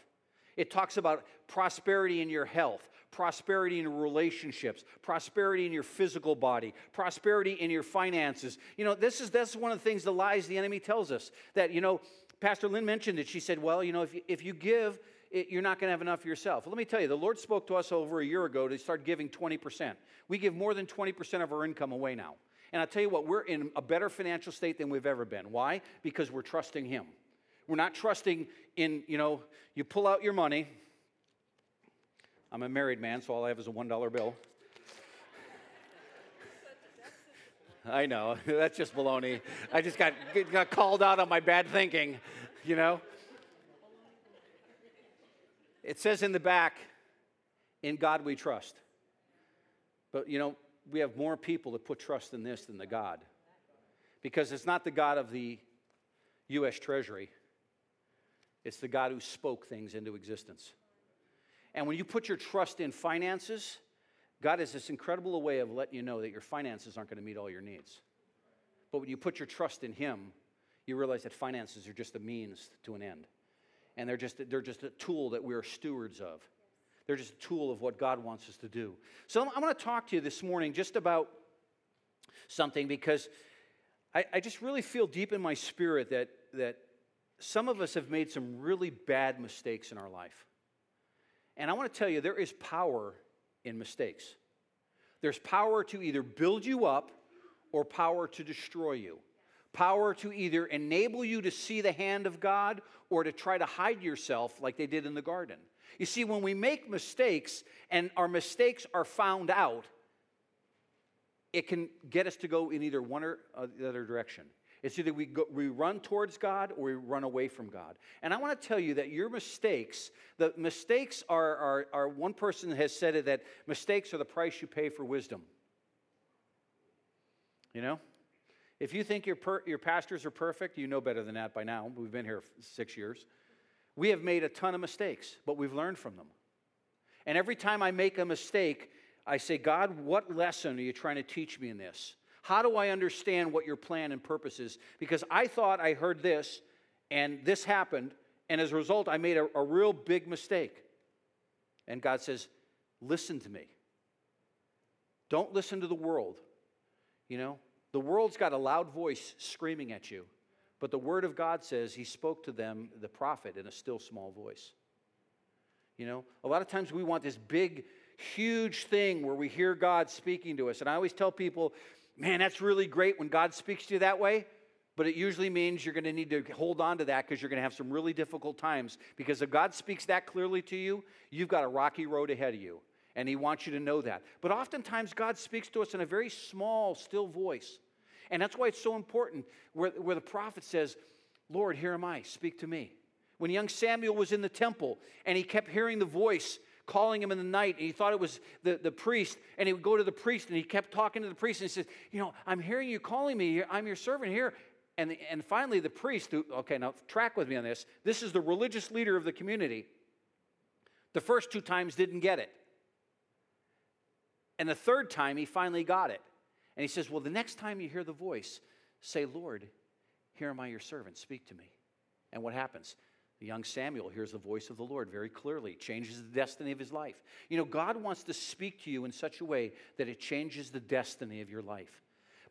It talks about prosperity in your health, prosperity in relationships, prosperity in your physical body, prosperity in your finances. You know, this is that's one of the things the lies the enemy tells us that, you know, Pastor Lynn mentioned it. She said, well, you know, if you, if you give, it, you're not going to have enough yourself. Let me tell you, the Lord spoke to us over a year ago to start giving 20%. We give more than 20% of our income away now. And I'll tell you what, we're in a better financial state than we've ever been. Why? Because we're trusting Him. We're not trusting in, you know, you pull out your money. I'm a married man, so all I have is a $1 bill. I know, that's just baloney. I just got, got called out on my bad thinking, you know? It says in the back, in God we trust. But, you know, we have more people that put trust in this than the God. Because it's not the God of the U.S. Treasury, it's the God who spoke things into existence. And when you put your trust in finances, God has this incredible way of letting you know that your finances aren't going to meet all your needs. But when you put your trust in Him, you realize that finances are just a means to an end. And they're just, they're just a tool that we're stewards of. They're just a tool of what God wants us to do. So I'm going to talk to you this morning just about something because I, I just really feel deep in my spirit that, that some of us have made some really bad mistakes in our life. And I want to tell you, there is power in mistakes. There's power to either build you up or power to destroy you. Power to either enable you to see the hand of God or to try to hide yourself like they did in the garden. You see, when we make mistakes and our mistakes are found out, it can get us to go in either one or uh, the other direction. It's either we, go, we run towards God or we run away from God. And I want to tell you that your mistakes, the mistakes are, are, are one person has said it that mistakes are the price you pay for wisdom. You know? If you think your, per, your pastors are perfect, you know better than that by now. We've been here six years. We have made a ton of mistakes, but we've learned from them. And every time I make a mistake, I say, God, what lesson are you trying to teach me in this? How do I understand what your plan and purpose is? Because I thought I heard this and this happened, and as a result, I made a, a real big mistake. And God says, Listen to me. Don't listen to the world. You know, the world's got a loud voice screaming at you, but the word of God says he spoke to them, the prophet, in a still small voice. You know, a lot of times we want this big, huge thing where we hear God speaking to us. And I always tell people, Man, that's really great when God speaks to you that way, but it usually means you're going to need to hold on to that because you're going to have some really difficult times. Because if God speaks that clearly to you, you've got a rocky road ahead of you, and He wants you to know that. But oftentimes, God speaks to us in a very small, still voice. And that's why it's so important where, where the prophet says, Lord, here am I, speak to me. When young Samuel was in the temple and he kept hearing the voice calling him in the night and he thought it was the, the priest and he would go to the priest and he kept talking to the priest and he said you know i'm hearing you calling me i'm your servant here. And, and finally the priest who, okay now track with me on this this is the religious leader of the community. The first two times didn't get it. And the third time he finally got it. And he says well the next time you hear the voice say lord here am i your servant speak to me and what happens the young Samuel hears the voice of the Lord very clearly, changes the destiny of his life. You know, God wants to speak to you in such a way that it changes the destiny of your life.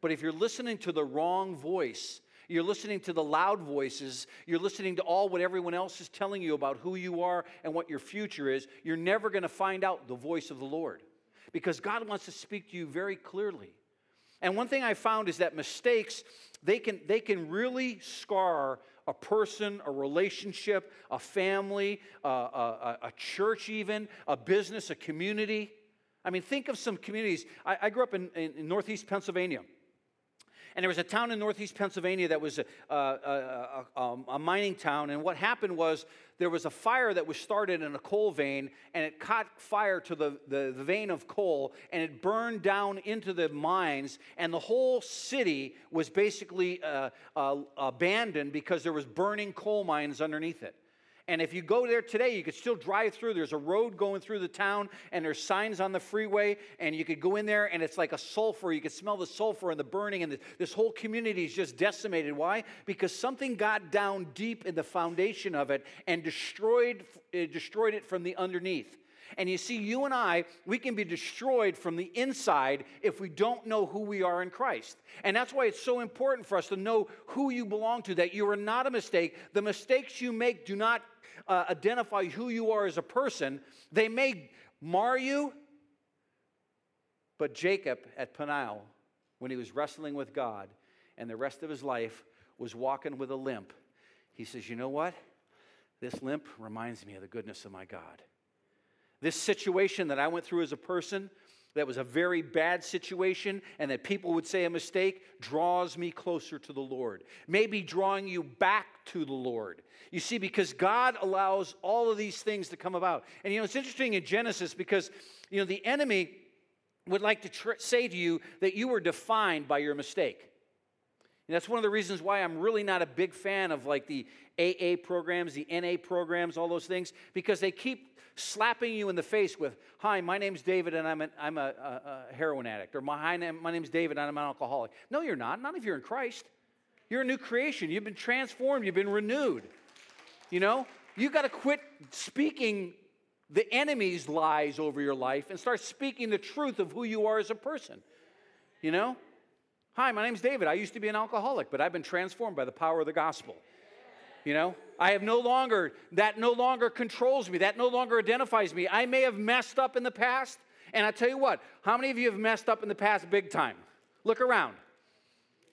But if you're listening to the wrong voice, You're listening to the loud voices. You're listening to all what everyone else is telling you about who you are and what your future is. You're never going to find out the voice of the Lord because God wants to speak to you very clearly. And one thing I found is that mistakes, they can, they can really scar a person, a relationship, a family, a, a, a church, even, a business, a community. I mean, think of some communities. I, I grew up in, in, in Northeast Pennsylvania. And there was a town in northeast Pennsylvania that was a, a, a, um, a, mining town. And what happened was there was a fire that was started in a coal vein, and it caught fire to the, the, the vein of coal, and it burned down into the mines. And the whole city was basically uh, uh, abandoned because there was burning coal mines underneath it. And if you go there today, you could still drive through. There's a road going through the town, and there's signs on the freeway, and you could go in there, and it's like a sulfur. You could smell the sulfur and the burning, and this whole community is just decimated. Why? Because something got down deep in the foundation of it and destroyed, it destroyed it from the underneath. And you see, you and I, we can be destroyed from the inside if we don't know who we are in Christ. And that's why it's so important for us to know who you belong to, that you are not a mistake. The mistakes you make do not uh, identify who you are as a person. They may mar you, but Jacob at Peniel, when he was wrestling with God and the rest of his life was walking with a limp, he says, You know what? This limp reminds me of the goodness of my God. This situation that I went through as a person, that was a very bad situation, and that people would say a mistake, draws me closer to the Lord. Maybe drawing you back to the Lord. You see, because God allows all of these things to come about. And you know, it's interesting in Genesis because, you know, the enemy would like to tr- say to you that you were defined by your mistake. And that's one of the reasons why I'm really not a big fan of like the AA programs, the NA programs, all those things, because they keep slapping you in the face with, Hi, my name's David and I'm, an, I'm a, a, a heroin addict, or my, name, my name's David and I'm an alcoholic. No, you're not. Not if you're in Christ. You're a new creation. You've been transformed, you've been renewed. You know, you got to quit speaking the enemy's lies over your life and start speaking the truth of who you are as a person. You know? Hi, my name's David. I used to be an alcoholic, but I've been transformed by the power of the gospel. You know, I have no longer, that no longer controls me, that no longer identifies me. I may have messed up in the past, and I tell you what, how many of you have messed up in the past big time? Look around.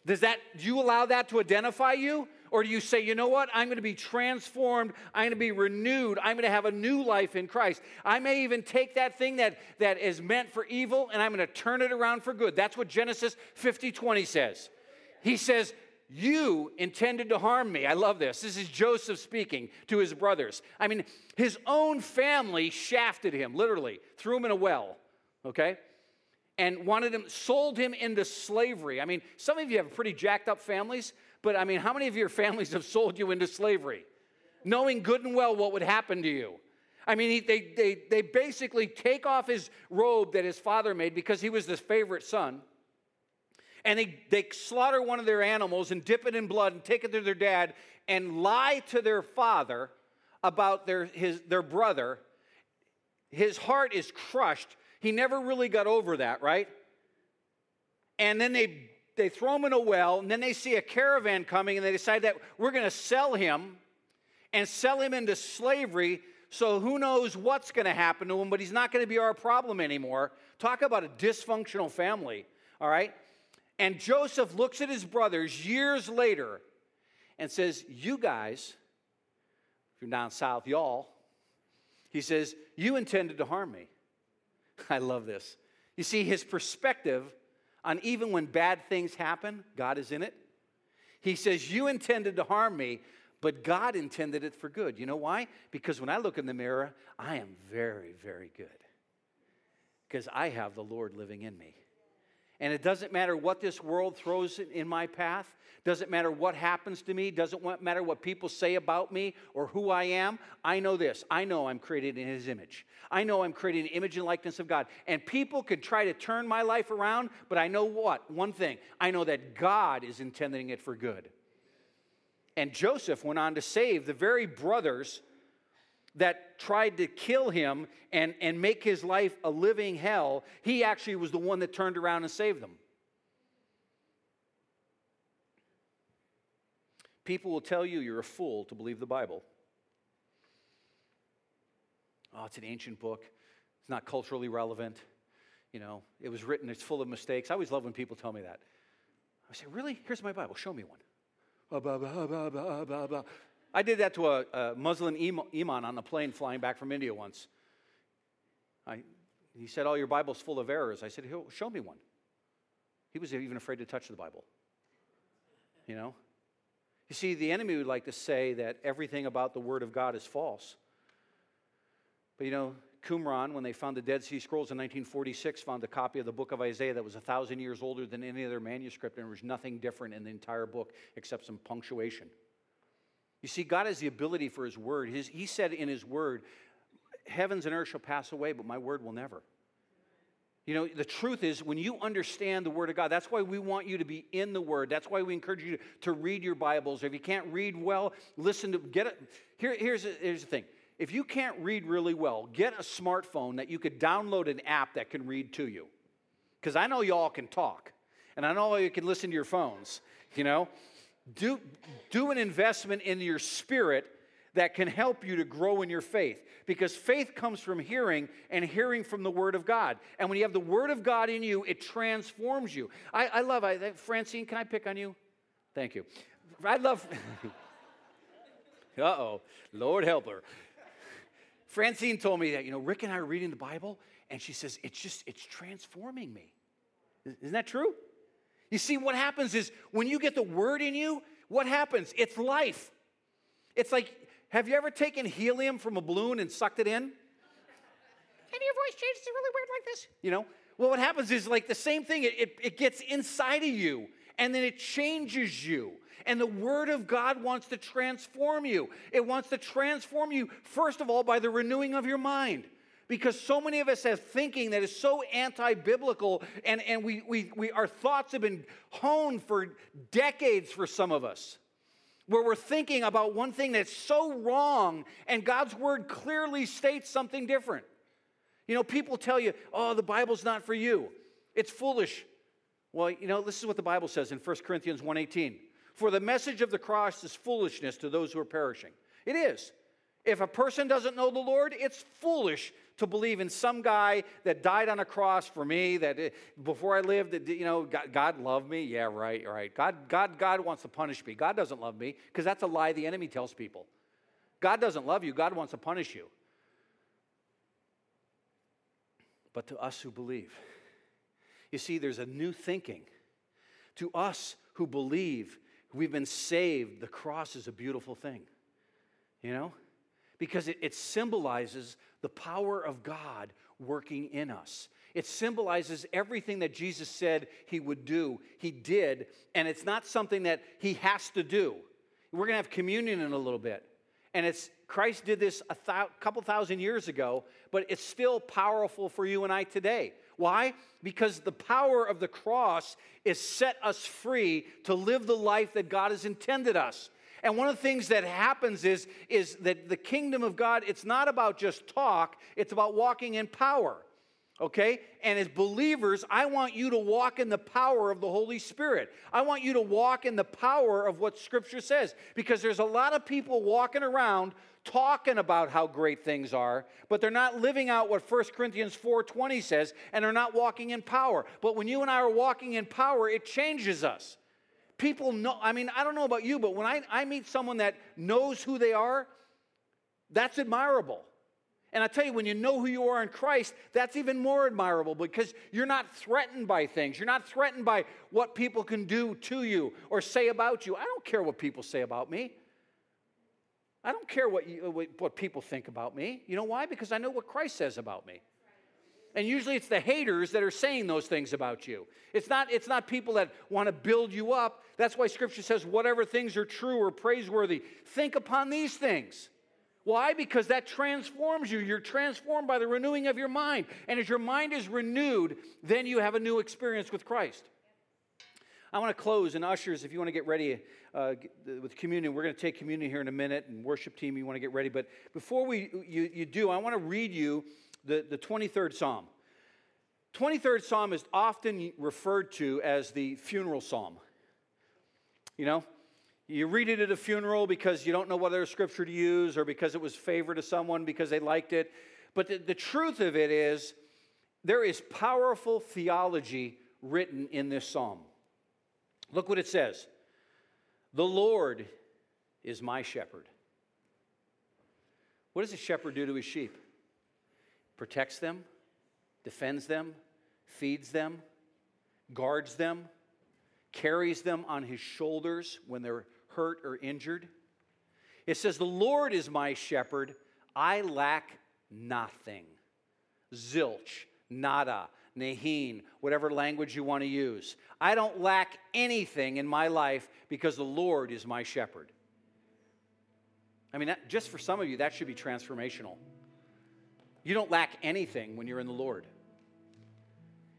Does that, do you allow that to identify you? Or do you say, you know what? I'm going to be transformed. I'm going to be renewed. I'm going to have a new life in Christ. I may even take that thing that, that is meant for evil and I'm going to turn it around for good. That's what Genesis 50 20 says. He says, you intended to harm me. I love this. This is Joseph speaking to his brothers. I mean, his own family shafted him, literally, threw him in a well, okay? And wanted him, sold him into slavery. I mean, some of you have pretty jacked up families, but I mean, how many of your families have sold you into slavery? Knowing good and well what would happen to you. I mean, he, they, they, they basically take off his robe that his father made because he was his favorite son and they, they slaughter one of their animals and dip it in blood and take it to their dad and lie to their father about their, his, their brother. His heart is crushed. He never really got over that, right? And then they, they throw him in a well, and then they see a caravan coming, and they decide that we're going to sell him and sell him into slavery. So who knows what's going to happen to him, but he's not going to be our problem anymore. Talk about a dysfunctional family, all right? And Joseph looks at his brothers years later and says, You guys, if you're down south, y'all, he says, You intended to harm me. I love this. You see, his perspective on even when bad things happen, God is in it. He says, You intended to harm me, but God intended it for good. You know why? Because when I look in the mirror, I am very, very good. Because I have the Lord living in me. And it doesn't matter what this world throws in my path, doesn't matter what happens to me, doesn't matter what people say about me or who I am. I know this. I know I'm created in His image. I know I'm created in image and likeness of God. And people could try to turn my life around, but I know what? One thing I know that God is intending it for good. And Joseph went on to save the very brothers that tried to kill him and, and make his life a living hell, he actually was the one that turned around and saved them. People will tell you you're a fool to believe the Bible. Oh, it's an ancient book. It's not culturally relevant. You know, it was written, it's full of mistakes. I always love when people tell me that. I say, Really? Here's my Bible. Show me one. I did that to a, a Muslim imam on a plane flying back from India once. I, he said, Oh, your Bible's full of errors. I said, Show me one. He was even afraid to touch the Bible. You know? You see, the enemy would like to say that everything about the Word of God is false. But you know, Qumran, when they found the Dead Sea Scrolls in 1946, found a copy of the book of Isaiah that was a thousand years older than any other manuscript, and there was nothing different in the entire book except some punctuation. You see, God has the ability for His Word. His, he said in His Word, Heavens and earth shall pass away, but my Word will never. You know, the truth is, when you understand the Word of God, that's why we want you to be in the Word. That's why we encourage you to, to read your Bibles. If you can't read well, listen to, get it. Here, here's, here's the thing if you can't read really well, get a smartphone that you could download an app that can read to you. Because I know y'all can talk, and I know you can listen to your phones, you know. Do, do an investment in your spirit that can help you to grow in your faith. Because faith comes from hearing, and hearing from the Word of God. And when you have the Word of God in you, it transforms you. I, I love, I, Francine, can I pick on you? Thank you. I love, uh oh, Lord help her. Francine told me that, you know, Rick and I are reading the Bible, and she says, it's just, it's transforming me. Isn't that true? You see, what happens is when you get the word in you, what happens? It's life. It's like, have you ever taken helium from a balloon and sucked it in? And your voice changes to really weird like this. You know? Well, what happens is like the same thing, it, it, it gets inside of you and then it changes you. And the Word of God wants to transform you. It wants to transform you, first of all, by the renewing of your mind. Because so many of us have thinking that is so anti biblical, and, and we, we, we, our thoughts have been honed for decades for some of us, where we're thinking about one thing that's so wrong, and God's Word clearly states something different. You know, people tell you, oh, the Bible's not for you, it's foolish. Well, you know, this is what the Bible says in 1 Corinthians 1:18. For the message of the cross is foolishness to those who are perishing. It is. If a person doesn't know the Lord, it's foolish to believe in some guy that died on a cross for me, that eh, before I lived, that, you know, God, God loved me. Yeah, right, right. God, God, God wants to punish me. God doesn't love me because that's a lie the enemy tells people. God doesn't love you, God wants to punish you. But to us who believe, you see, there's a new thinking. To us who believe, we've been saved, the cross is a beautiful thing. You know? Because it, it symbolizes the power of God working in us. It symbolizes everything that Jesus said he would do. He did, and it's not something that he has to do. We're going to have communion in a little bit. And it's Christ did this a couple thousand years ago, but it's still powerful for you and I today. Why? Because the power of the cross is set us free to live the life that God has intended us. And one of the things that happens is, is that the kingdom of God, it's not about just talk, it's about walking in power. Okay? And as believers, I want you to walk in the power of the Holy Spirit. I want you to walk in the power of what Scripture says. Because there's a lot of people walking around talking about how great things are, but they're not living out what 1 Corinthians 4:20 says, and they're not walking in power. But when you and I are walking in power, it changes us. People know, I mean, I don't know about you, but when I, I meet someone that knows who they are, that's admirable. And I tell you, when you know who you are in Christ, that's even more admirable because you're not threatened by things. You're not threatened by what people can do to you or say about you. I don't care what people say about me. I don't care what, you, what people think about me. You know why? Because I know what Christ says about me. And usually it's the haters that are saying those things about you. It's not, it's not people that want to build you up. That's why Scripture says, whatever things are true or praiseworthy, think upon these things. Why? Because that transforms you. You're transformed by the renewing of your mind. And as your mind is renewed, then you have a new experience with Christ. I want to close, and ushers, if you want to get ready uh, with communion, we're going to take communion here in a minute, and worship team, you want to get ready. But before we you, you do, I want to read you the, the 23rd Psalm. 23rd Psalm is often referred to as the funeral psalm. You know, You read it at a funeral because you don't know what other scripture to use or because it was favorite to someone because they liked it. But the, the truth of it is, there is powerful theology written in this psalm. Look what it says The Lord is my shepherd. What does a shepherd do to his sheep? Protects them, defends them, feeds them, guards them, carries them on his shoulders when they're hurt or injured. It says, The Lord is my shepherd, I lack nothing. Zilch, nada, nehin, whatever language you want to use. I don't lack anything in my life because the Lord is my shepherd. I mean, that, just for some of you, that should be transformational. You don't lack anything when you're in the Lord.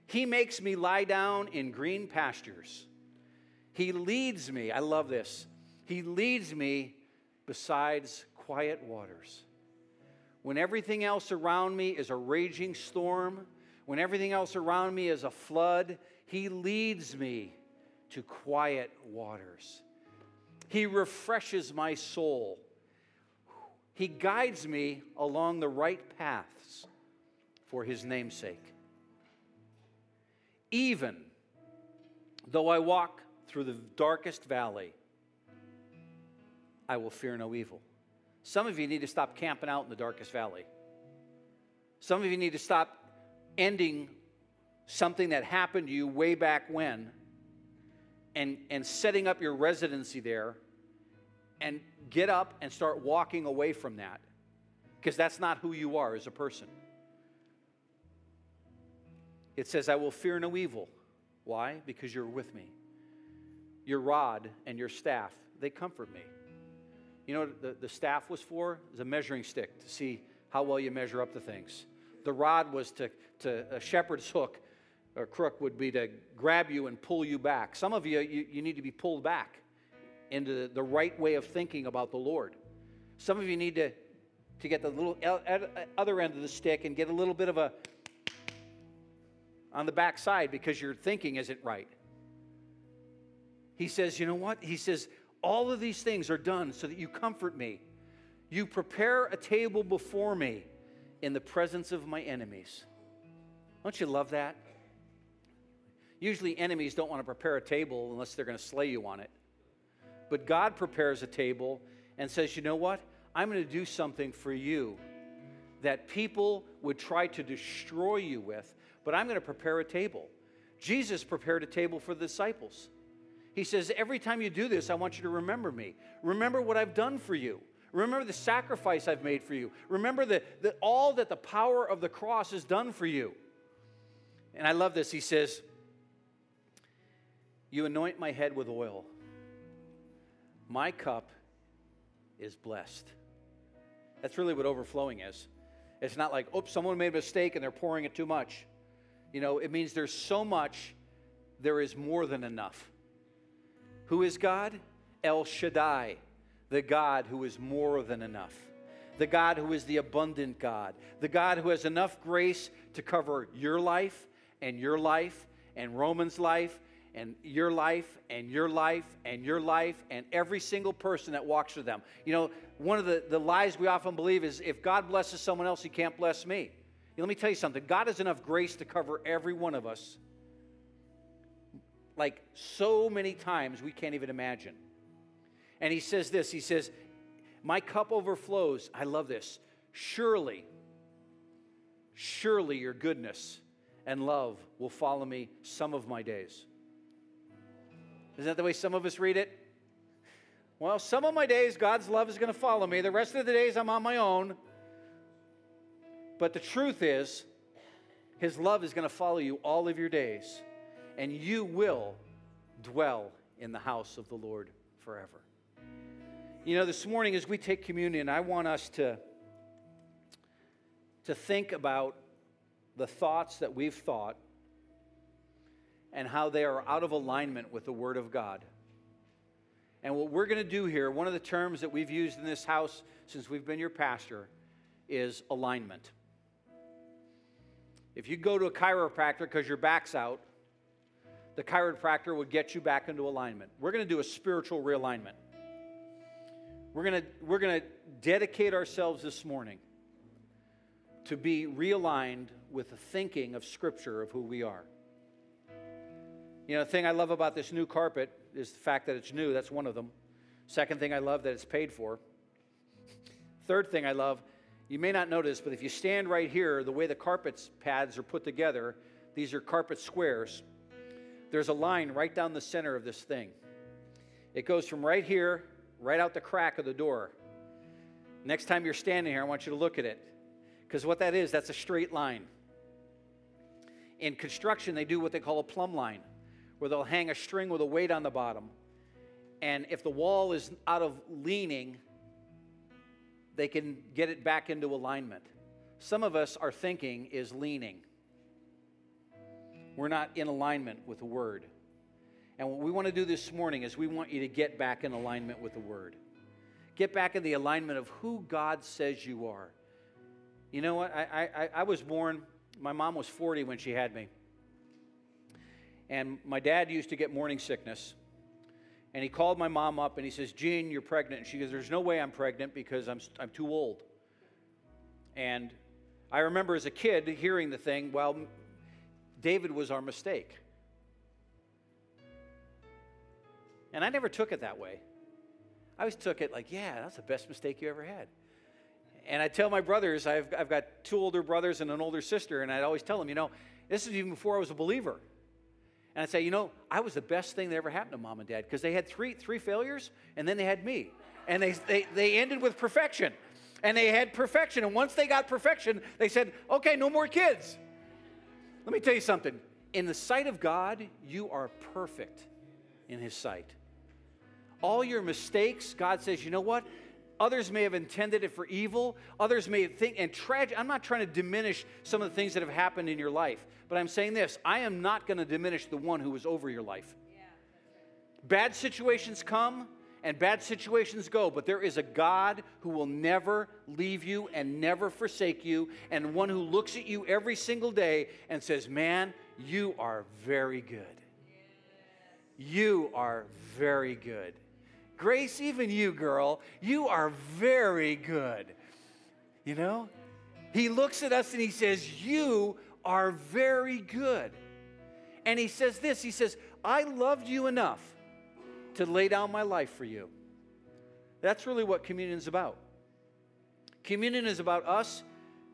He makes me lie down in green pastures. He leads me, I love this. He leads me besides quiet waters. When everything else around me is a raging storm, when everything else around me is a flood, He leads me to quiet waters. He refreshes my soul. He guides me along the right paths for His namesake. Even though I walk through the darkest valley, I will fear no evil. Some of you need to stop camping out in the darkest valley. Some of you need to stop ending something that happened to you way back when and, and setting up your residency there and get up and start walking away from that because that's not who you are as a person. It says, I will fear no evil. Why? Because you're with me. Your rod and your staff, they comfort me. You know what the, the staff was for? It was a measuring stick to see how well you measure up to things. The rod was to, to a shepherd's hook or crook would be to grab you and pull you back. Some of you, you, you need to be pulled back into the right way of thinking about the Lord. Some of you need to, to get the little other end of the stick and get a little bit of a on the back side because your thinking isn't right. He says, You know what? He says, All of these things are done so that you comfort me. You prepare a table before me in the presence of my enemies. Don't you love that? Usually, enemies don't want to prepare a table unless they're going to slay you on it. But God prepares a table and says, You know what? I'm going to do something for you that people would try to destroy you with but I'm going to prepare a table. Jesus prepared a table for the disciples. He says, Every time you do this, I want you to remember me. Remember what I've done for you. Remember the sacrifice I've made for you. Remember the, all that the power of the cross has done for you. And I love this. He says, You anoint my head with oil, my cup is blessed. That's really what overflowing is. It's not like, oops, someone made a mistake and they're pouring it too much. You know, it means there's so much, there is more than enough. Who is God? El Shaddai, the God who is more than enough. The God who is the abundant God. The God who has enough grace to cover your life and your life and Roman's life and your life and your life and your life and every single person that walks with them. You know, one of the, the lies we often believe is if God blesses someone else, he can't bless me let me tell you something God has enough grace to cover every one of us, like so many times we can't even imagine. And he says this He says, My cup overflows. I love this. Surely, surely your goodness and love will follow me some of my days. Isn't that the way some of us read it? Well, some of my days, God's love is going to follow me. The rest of the days, I'm on my own. But the truth is, His love is going to follow you all of your days, and you will dwell in the house of the Lord forever. You know, this morning as we take communion, I want us to, to think about the thoughts that we've thought and how they are out of alignment with the Word of God. And what we're going to do here, one of the terms that we've used in this house since we've been your pastor, is alignment. If you go to a chiropractor because your back's out, the chiropractor would get you back into alignment. We're going to do a spiritual realignment. We're going to we're going to dedicate ourselves this morning to be realigned with the thinking of Scripture of who we are. You know, the thing I love about this new carpet is the fact that it's new. That's one of them. Second thing I love that it's paid for. Third thing I love, you may not notice, but if you stand right here, the way the carpet pads are put together, these are carpet squares. There's a line right down the center of this thing. It goes from right here, right out the crack of the door. Next time you're standing here, I want you to look at it. Because what that is, that's a straight line. In construction, they do what they call a plumb line, where they'll hang a string with a weight on the bottom. And if the wall is out of leaning, they can get it back into alignment. Some of us, our thinking is leaning. We're not in alignment with the Word. And what we want to do this morning is we want you to get back in alignment with the Word. Get back in the alignment of who God says you are. You know what? I, I, I was born, my mom was 40 when she had me. And my dad used to get morning sickness. And he called my mom up and he says, Jean, you're pregnant. And she goes, There's no way I'm pregnant because I'm, I'm too old. And I remember as a kid hearing the thing, well, David was our mistake. And I never took it that way. I always took it like, yeah, that's the best mistake you ever had. And I tell my brothers, I've, I've got two older brothers and an older sister, and I'd always tell them, you know, this is even before I was a believer. And I'd say, you know, I was the best thing that ever happened to mom and dad because they had three, three failures, and then they had me. And they, they, they ended with perfection. And they had perfection. And once they got perfection, they said, okay, no more kids. Let me tell you something. In the sight of God, you are perfect in His sight. All your mistakes, God says, you know what? Others may have intended it for evil. Others may think, and tragic. I'm not trying to diminish some of the things that have happened in your life, but I'm saying this I am not going to diminish the one who is over your life. Bad situations come and bad situations go, but there is a God who will never leave you and never forsake you, and one who looks at you every single day and says, Man, you are very good. You are very good. Grace, even you, girl, you are very good. You know? He looks at us and he says, You are very good. And he says this He says, I loved you enough to lay down my life for you. That's really what communion is about. Communion is about us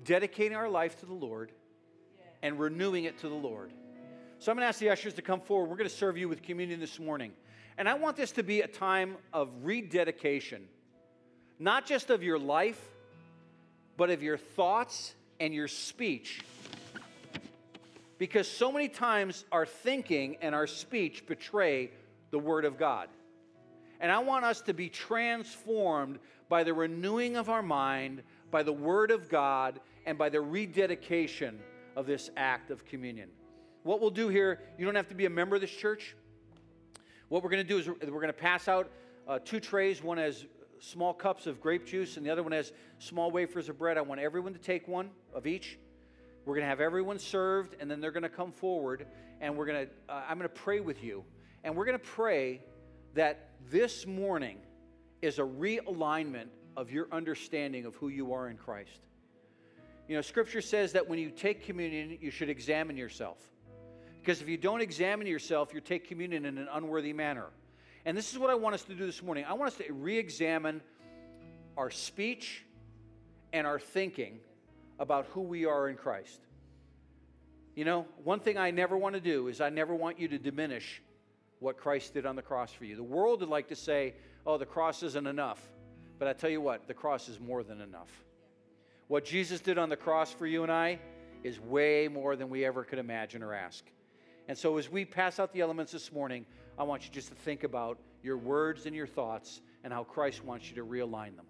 dedicating our life to the Lord and renewing it to the Lord. So I'm going to ask the ushers to come forward. We're going to serve you with communion this morning. And I want this to be a time of rededication, not just of your life, but of your thoughts and your speech. Because so many times our thinking and our speech betray the Word of God. And I want us to be transformed by the renewing of our mind, by the Word of God, and by the rededication of this act of communion. What we'll do here, you don't have to be a member of this church. What we're going to do is we're going to pass out uh, two trays. One has small cups of grape juice, and the other one has small wafers of bread. I want everyone to take one of each. We're going to have everyone served, and then they're going to come forward, and we're going to. Uh, I'm going to pray with you, and we're going to pray that this morning is a realignment of your understanding of who you are in Christ. You know, Scripture says that when you take communion, you should examine yourself. Because if you don't examine yourself, you take communion in an unworthy manner. And this is what I want us to do this morning. I want us to re examine our speech and our thinking about who we are in Christ. You know, one thing I never want to do is I never want you to diminish what Christ did on the cross for you. The world would like to say, oh, the cross isn't enough. But I tell you what, the cross is more than enough. What Jesus did on the cross for you and I is way more than we ever could imagine or ask. And so, as we pass out the elements this morning, I want you just to think about your words and your thoughts and how Christ wants you to realign them.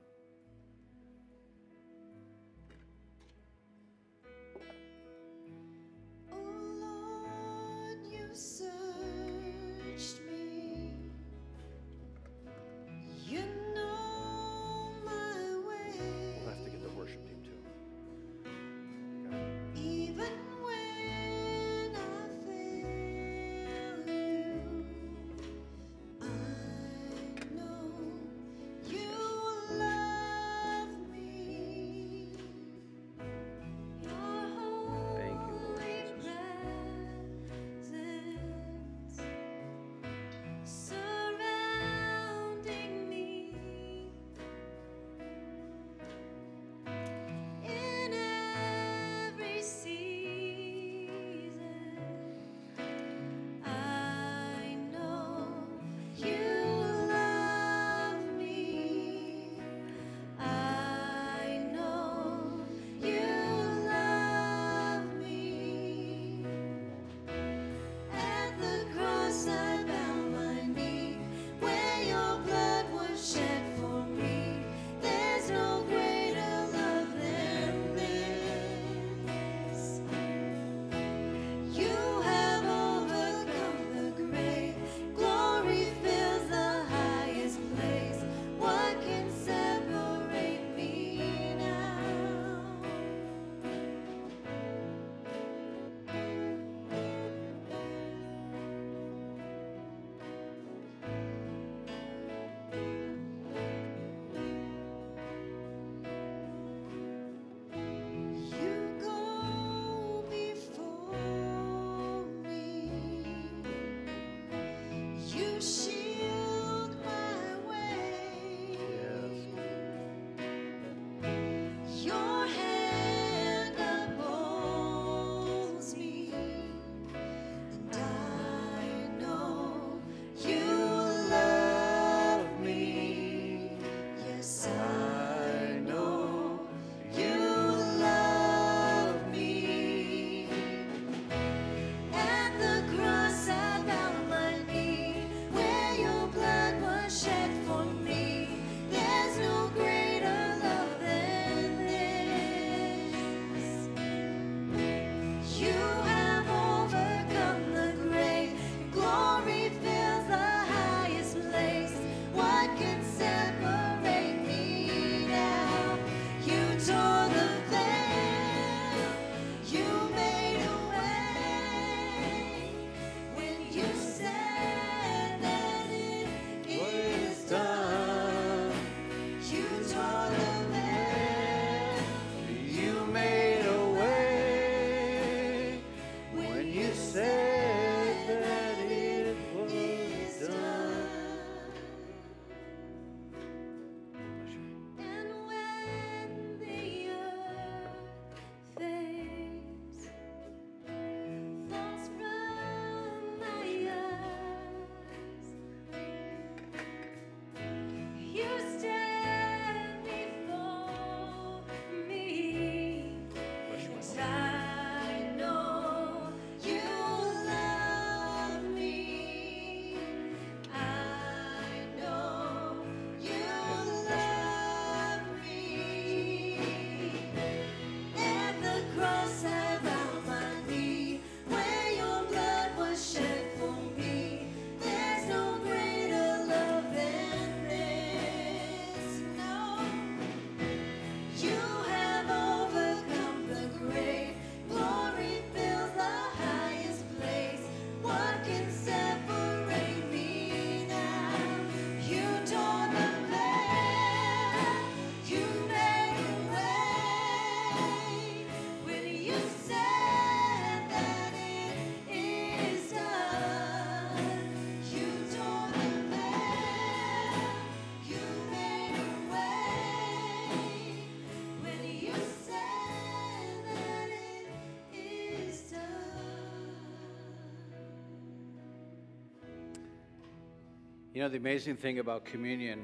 Know, the amazing thing about communion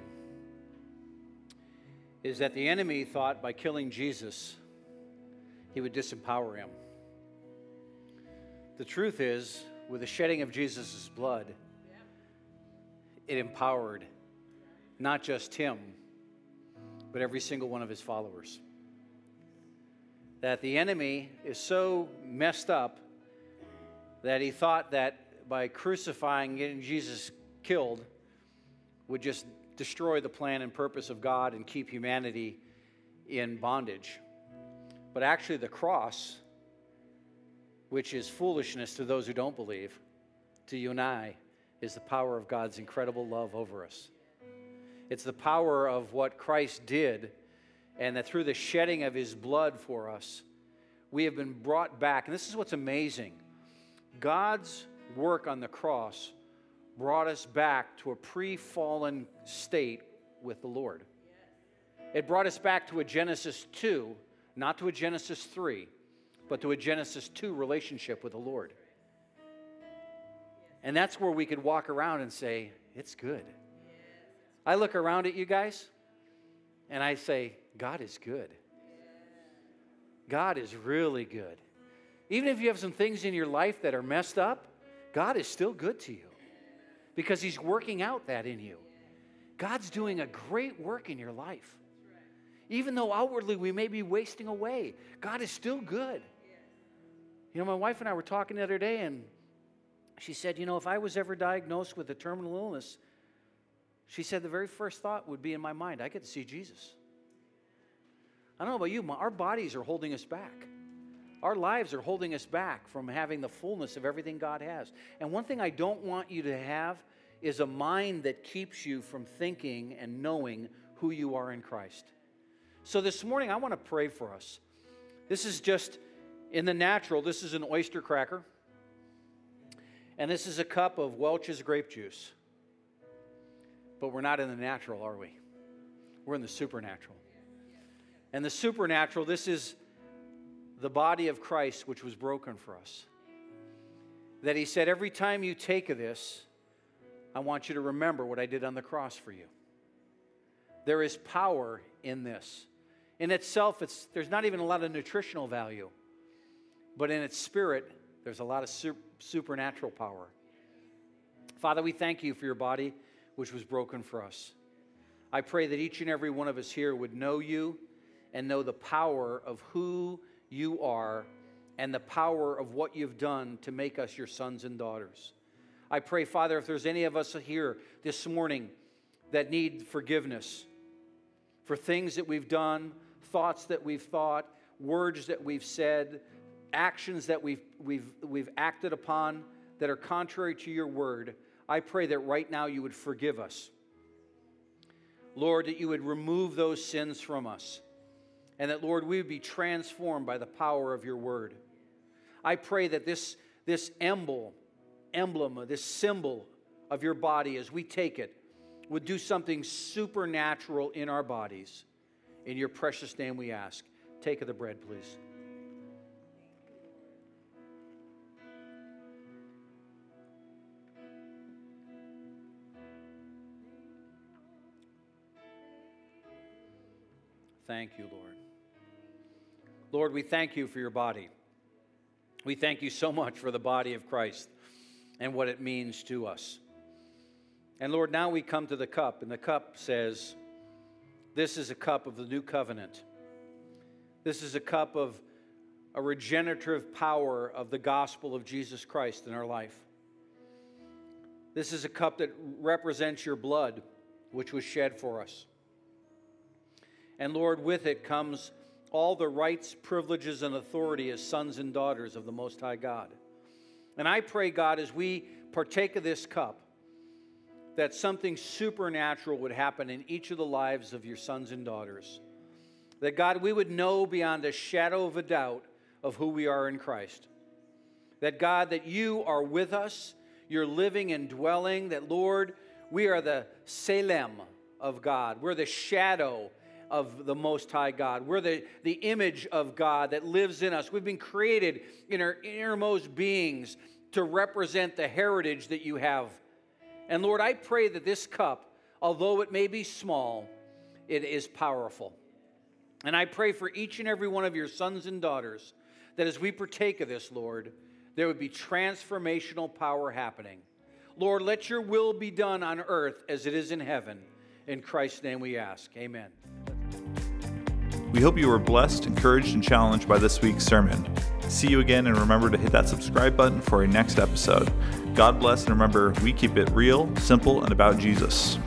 is that the enemy thought by killing Jesus, he would disempower him. The truth is, with the shedding of Jesus' blood, it empowered not just him, but every single one of his followers. That the enemy is so messed up that he thought that by crucifying, getting Jesus killed, would just destroy the plan and purpose of God and keep humanity in bondage. But actually, the cross, which is foolishness to those who don't believe, to you and I, is the power of God's incredible love over us. It's the power of what Christ did, and that through the shedding of his blood for us, we have been brought back. And this is what's amazing God's work on the cross brought us back to a pre fallen state with the Lord. It brought us back to a Genesis 2, not to a Genesis 3, but to a Genesis 2 relationship with the Lord. And that's where we could walk around and say, It's good. I look around at you guys and I say, God is good. God is really good. Even if you have some things in your life that are messed up, God is still good to you because He's working out that in you. God's doing a great work in your life. Even though outwardly we may be wasting away, God is still good. You know, my wife and I were talking the other day, and she said, You know, if I was ever diagnosed with a terminal illness, she said the very first thought would be in my mind I get to see Jesus. I don't know about you, but our bodies are holding us back. Our lives are holding us back from having the fullness of everything God has. And one thing I don't want you to have is a mind that keeps you from thinking and knowing who you are in Christ. So this morning, I want to pray for us. This is just in the natural, this is an oyster cracker. And this is a cup of Welch's grape juice. But we're not in the natural, are we? We're in the supernatural. And the supernatural, this is the body of Christ, which was broken for us. That he said, Every time you take of this, I want you to remember what I did on the cross for you. There is power in this. In itself, it's, there's not even a lot of nutritional value, but in its spirit, there's a lot of super, supernatural power. Father, we thank you for your body, which was broken for us. I pray that each and every one of us here would know you and know the power of who you are and the power of what you've done to make us your sons and daughters. I pray, Father, if there's any of us here this morning that need forgiveness for things that we've done, thoughts that we've thought, words that we've said, actions that we've, we've, we've acted upon that are contrary to your word, I pray that right now you would forgive us. Lord, that you would remove those sins from us. And that, Lord, we would be transformed by the power of your word. I pray that this, this emblem, emblem, this symbol of your body, as we take it, would do something supernatural in our bodies. In your precious name we ask. Take of the bread, please. Thank you, Lord. Lord, we thank you for your body. We thank you so much for the body of Christ and what it means to us. And Lord, now we come to the cup, and the cup says, This is a cup of the new covenant. This is a cup of a regenerative power of the gospel of Jesus Christ in our life. This is a cup that represents your blood, which was shed for us. And Lord, with it comes all the rights, privileges, and authority as sons and daughters of the Most High God. And I pray, God, as we partake of this cup, that something supernatural would happen in each of the lives of your sons and daughters. That, God, we would know beyond a shadow of a doubt of who we are in Christ. That, God, that you are with us, you're living and dwelling, that, Lord, we are the Tselem of God. We're the shadow of the Most High God. We're the, the image of God that lives in us. We've been created in our innermost beings to represent the heritage that you have. And Lord, I pray that this cup, although it may be small, it is powerful. And I pray for each and every one of your sons and daughters that as we partake of this, Lord, there would be transformational power happening. Lord, let your will be done on earth as it is in heaven. In Christ's name we ask. Amen. We hope you were blessed, encouraged, and challenged by this week's sermon. See you again, and remember to hit that subscribe button for a next episode. God bless, and remember, we keep it real, simple, and about Jesus.